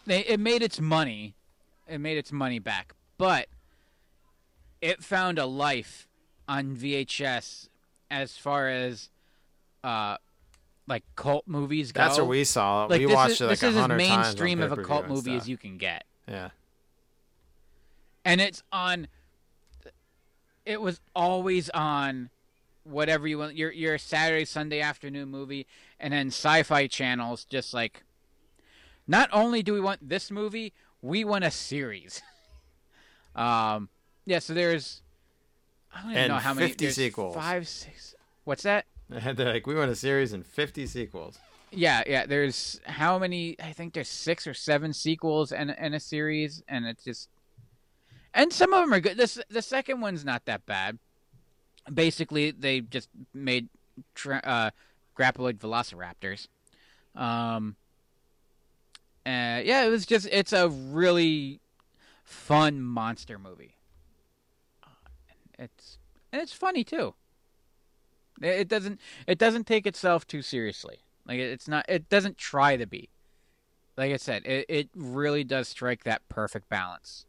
it made its money, it made its money back, but it found a life on VHS as far as uh like cult movies go. That's what we saw. Like, we watched is, it like this is as 100 times mainstream of a cult movie as you can get. Yeah. And it's on it was always on whatever you want your your Saturday Sunday afternoon movie and then sci-fi channels just like not only do we want this movie, we want a series. um yeah, so there's I don't even And know how many 50 sequels. Five, six. What's that? They're like, we want a series and 50 sequels. Yeah, yeah. There's how many? I think there's six or seven sequels and and a series, and it's just, and some of them are good. This the second one's not that bad. Basically, they just made tra- uh, graboid velociraptors. Um. Uh, yeah, it was just it's a really fun monster movie. It's and it's funny too. It doesn't it doesn't take itself too seriously. Like it- it's not it doesn't try to be. Like I said, it it really does strike that perfect balance.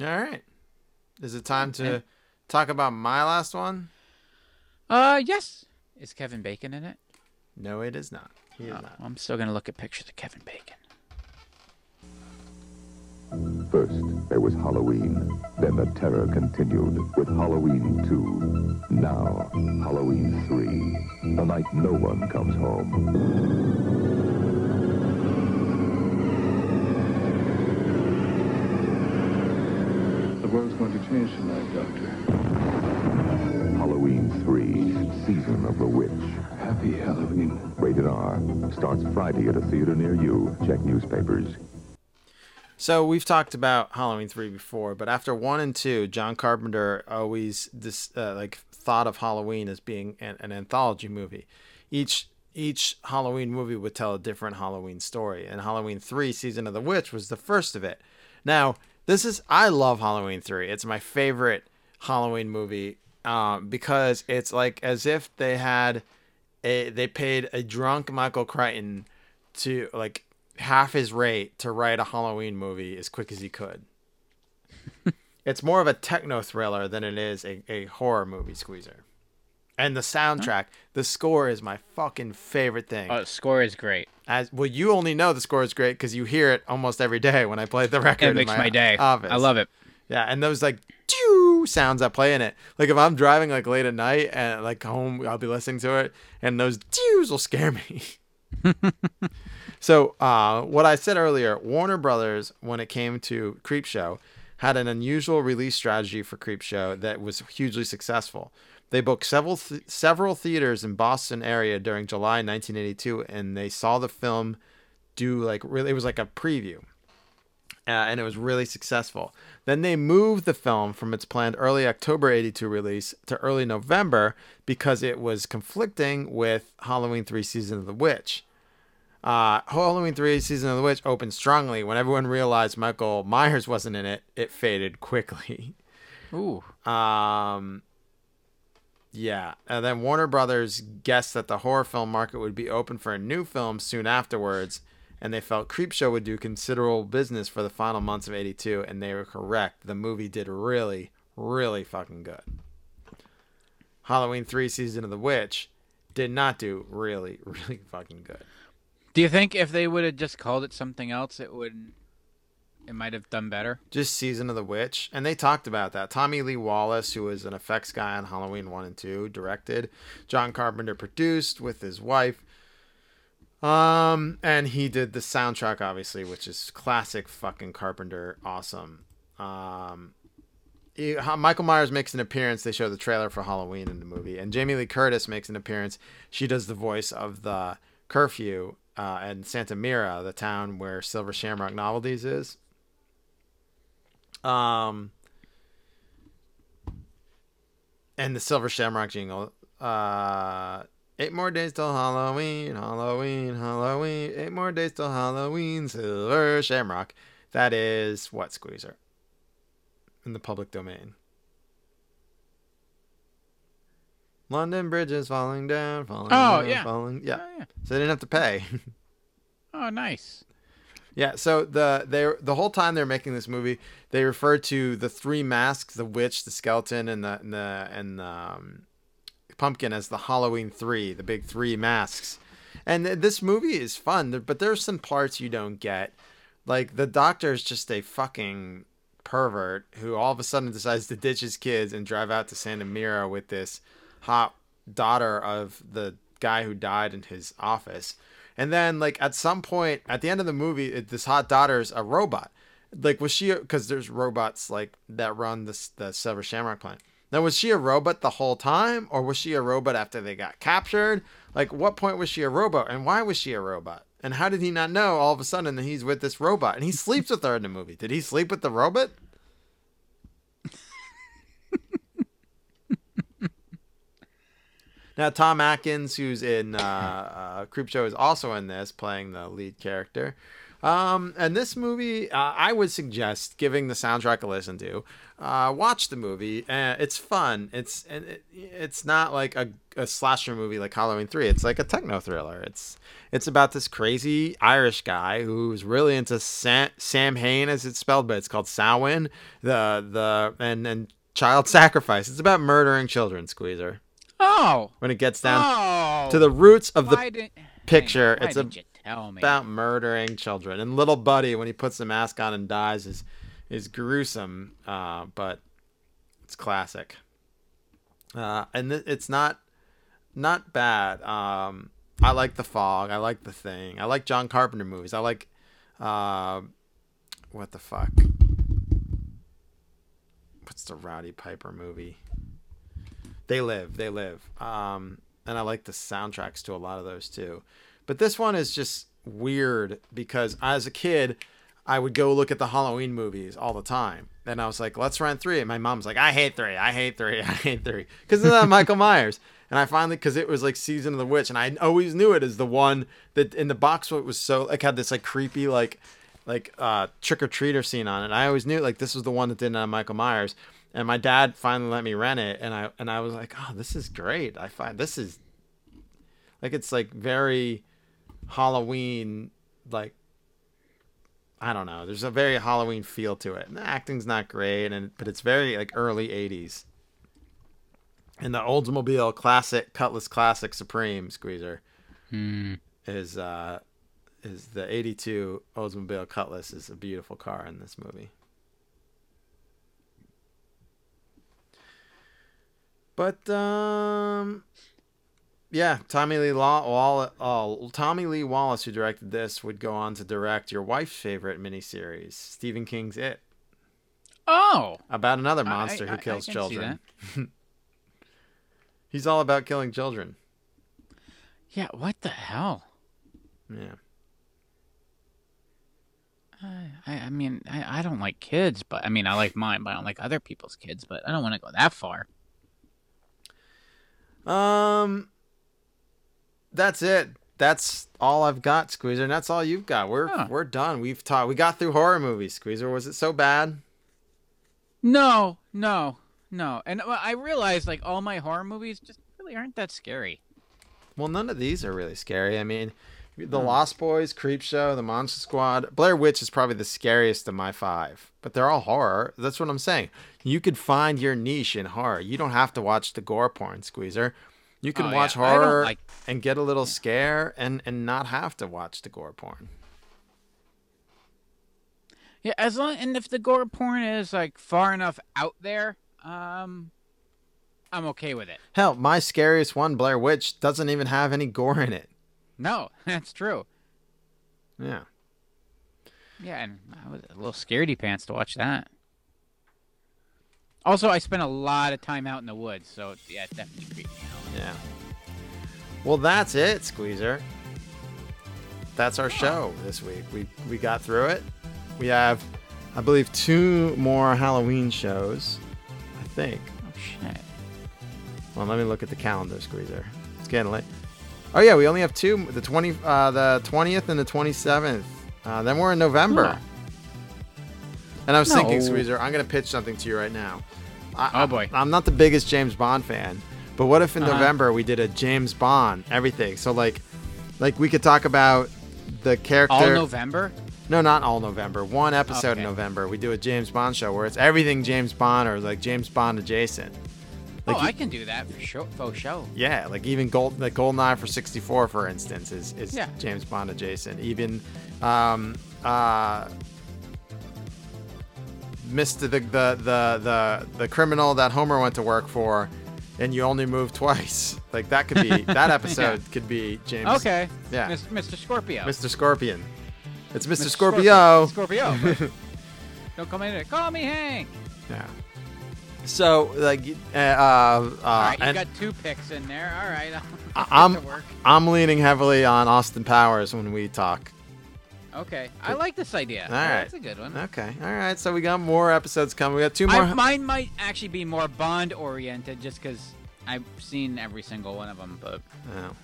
All right. Is it time to And- talk about my last one? Uh yes. Is Kevin Bacon in it? No, it is not. He is Oh, not. I'm still gonna look at pictures of Kevin Bacon. First, there was Halloween. Then the terror continued with Halloween 2. Now, Halloween 3. The night no one comes home. The world's going to change tonight, Doctor. Halloween 3, Season of the Witch. Happy Halloween. Rated R. Starts Friday at a theater near you. Check newspapers. So we've talked about Halloween three before, but after one and two, John Carpenter always this uh, like thought of Halloween as being an, an anthology movie. Each each Halloween movie would tell a different Halloween story, and Halloween three, Season of the Witch, was the first of it. Now this is I love Halloween three. It's my favorite Halloween movie um, because it's like as if they had a they paid a drunk Michael Crichton to like half his rate to write a Halloween movie as quick as he could. it's more of a techno thriller than it is a, a horror movie squeezer. And the soundtrack, the score is my fucking favorite thing. Oh, the score is great. As well, you only know the score is great because you hear it almost every day when I play the record. It makes in my, my day. Office. I love it. Yeah, and those like doo sounds that play in it. Like if I'm driving like late at night and like home, I'll be listening to it, and those doos will scare me. so, uh, what I said earlier, Warner Brothers, when it came to Creepshow, had an unusual release strategy for Creepshow that was hugely successful. They booked several th- several theaters in Boston area during July 1982, and they saw the film do like really. It was like a preview, uh, and it was really successful. Then they moved the film from its planned early October 82 release to early November because it was conflicting with Halloween 3 Season of the Witch. Uh, Halloween 3 Season of the Witch opened strongly. When everyone realized Michael Myers wasn't in it, it faded quickly. Ooh. Um, yeah. And then Warner Brothers guessed that the horror film market would be open for a new film soon afterwards, and they felt Creepshow would do considerable business for the final months of 82, and they were correct. The movie did really, really fucking good. Halloween 3 Season of the Witch did not do really, really fucking good. Do you think if they would have just called it something else, it would, it might have done better? Just Season of the Witch, and they talked about that. Tommy Lee Wallace, who was an effects guy on Halloween one and two, directed. John Carpenter produced with his wife. Um, and he did the soundtrack, obviously, which is classic fucking Carpenter, awesome. Um, he, Michael Myers makes an appearance. They show the trailer for Halloween in the movie, and Jamie Lee Curtis makes an appearance. She does the voice of the curfew uh, and Santa Mira, the town where Silver Shamrock Novelties is. Um, and the Silver Shamrock jingle. Uh, eight more days till Halloween, Halloween, Halloween. Eight more days till Halloween, Silver Shamrock. That is what Squeezer in the public domain. London Bridge is falling down, falling Oh, down, yeah. falling. Yeah. Oh, yeah. So they didn't have to pay. Oh, nice. Yeah, so the they the whole time they're making this movie, they refer to the three masks: the witch, the skeleton, and the and the and the, um, pumpkin as the Halloween three, the big three masks. And th- this movie is fun, but there's some parts you don't get. Like the doctor is just a fucking pervert who all of a sudden decides to ditch his kids and drive out to Santa Mira with this hot daughter of the guy who died in his office. And then, like at some point at the end of the movie, it, this hot daughter's a robot. Like was she? Because there's robots like that run the the Silver Shamrock plant. Now was she a robot the whole time, or was she a robot after they got captured? Like what point was she a robot, and why was she a robot? And how did he not know all of a sudden that he's with this robot? And he sleeps with her in the movie. Did he sleep with the robot? Now, Tom Atkins, who's in uh, uh, Creepshow, is also in this, playing the lead character. Um, and this movie, uh, I would suggest giving the soundtrack a listen to. Uh, watch the movie. Uh, it's fun. It's and it, it's not like a, a slasher movie like Halloween Three. It's like a techno thriller. It's it's about this crazy Irish guy who's really into Sam, Sam Hain, as it's spelled, but it's called Samhain. The the and and child sacrifice. It's about murdering children. Squeezer Oh. when it gets down Oh. to the roots of the picture. It's a tell me. about murdering children. And little Buddy, when he puts the mask on and dies, is is gruesome, uh, but it's classic. Uh, and th- it's not not bad. Um, I like The Fog. I like The Thing. I like John Carpenter movies. I like uh, what the fuck? What's the Roddy Piper movie? They Live. They Live. Um, and I like the soundtracks to a lot of those too. But this one is just weird because as a kid, I would go look at the Halloween movies all the time. And I was like, let's rent three. And my mom's like, I hate three. I hate three. I hate three. Because of that Michael Myers. And I finally, because it was like Season of the Witch. And I always knew it as the one that in the box it was so, like, had this like creepy, like, like uh trick or treater scene on it. And I always knew like this was the one that didn't have Michael Myers. And my dad finally let me rent it. And I, and I was like, oh, this is great. I find this is like, it's like very Halloween, like, I don't know. There's a very Halloween feel to it. And the acting's not great, and but it's very like early '80s. And the Oldsmobile Classic Cutlass Classic Supreme Squeezer Hmm. is uh is the '82 Oldsmobile Cutlass is a beautiful car in this movie. But um yeah, Tommy Lee Law, Wall, uh, Tommy Lee Wallace, who directed this, would go on to direct your wife's favorite miniseries, Stephen King's It, Oh, about another monster I- who I kills children. He's all about killing children. yeah. What the hell? Yeah. I, I I mean, I, I don't like kids, but I mean, I like mine, but I don't like other people's kids. But I don't want to go that far. Um, that's it. That's all I've got, Squeezer, and that's all you've got. We're Huh. we're done. We've taught. We got through horror movies, Squeezer. Was it so bad? No, no, no. And I realized like all my horror movies just really aren't that scary. Well, none of these are really scary. I mean, The Hmm. Lost Boys, Creep Show, The Monster Squad, Blair Witch is probably the scariest of my five, but they're all horror. That's what I'm saying. You could find your niche in horror. You don't have to watch the gore porn, Squeezer. You can Oh, watch yeah. Horror like- and get a little scare and and not have to watch the gore porn. Yeah, as long and if the gore porn is like far enough out there, um, I'm okay with it. Hell, my scariest one, Blair Witch, doesn't even have any gore in it. No, that's true. Yeah. Yeah, and I was a little scaredy pants to watch that. Also, I spent a lot of time out in the woods, so yeah, it definitely creeped me out. Yeah. Well, that's it, Squeezer. That's our show this week. We we got through it. We have, I believe, two more Halloween shows. I think. Oh shit. Well, let me look at the calendar, Squeezer. It's getting late. Oh yeah, we only have two. The twenty, uh, the twentieth and the twenty seventh. Uh, then we're in November. Huh. And I was thinking, Squeezer, I'm gonna pitch something to you right now. I, Oh, boy. I, am not the biggest James Bond fan, but what if in Uh-huh. November we did a James Bond everything? So like, like we could talk about the character. All November? No, not all November. One episode Okay. in November, we do a James Bond show where it's everything James Bond or like James Bond adjacent. Like oh, you- I can do that for sure. Show. yeah, like even Gold, like Goldeneye for 64, for instance, is, is Yeah. James Bond adjacent. Even um, uh, Mr. The, the the the the criminal that Homer went to work for, and you only move twice. Like that could be that episode could be James. Okay. Yeah. Mr. Scorpio. Mr. Scorpion. It's Mr. Mr. Scorpio. Scorpio. but- Don't call me that. Call me Hank. yeah. So like uh, uh, uh All right, you and got two picks in there. All right. I'm work. I'm leaning heavily on Austin Powers when we talk. Okay. I like this idea. All right. That's a good one. Okay. All right. So we got more episodes coming. We got two more. I, mine might actually be more Bond oriented just because I've seen every single one of them. But Oh.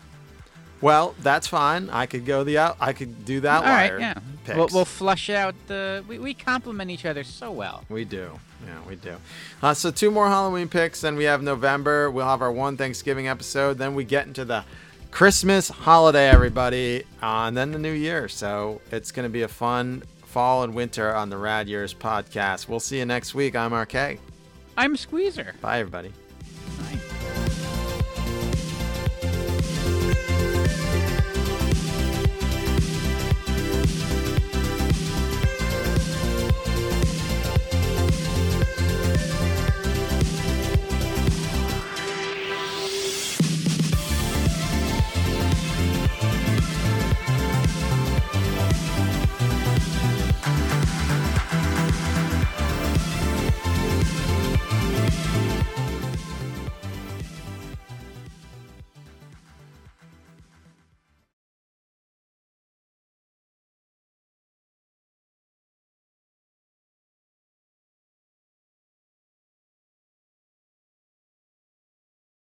Well, that's fine. I could go the out. I could do that. all right, yeah, picks. we'll, we'll flush out the. We, we complement each other so well. We do. Yeah, we do. Uh, so two more Halloween picks. Then we have November. We'll have our one Thanksgiving episode. Then we get into the Christmas holiday, everybody, uh, and then the New Year. So it's going to be a fun fall and winter on the Rad Years podcast. We'll see you next week. I'm RK. I'm Squeezer. Bye, everybody.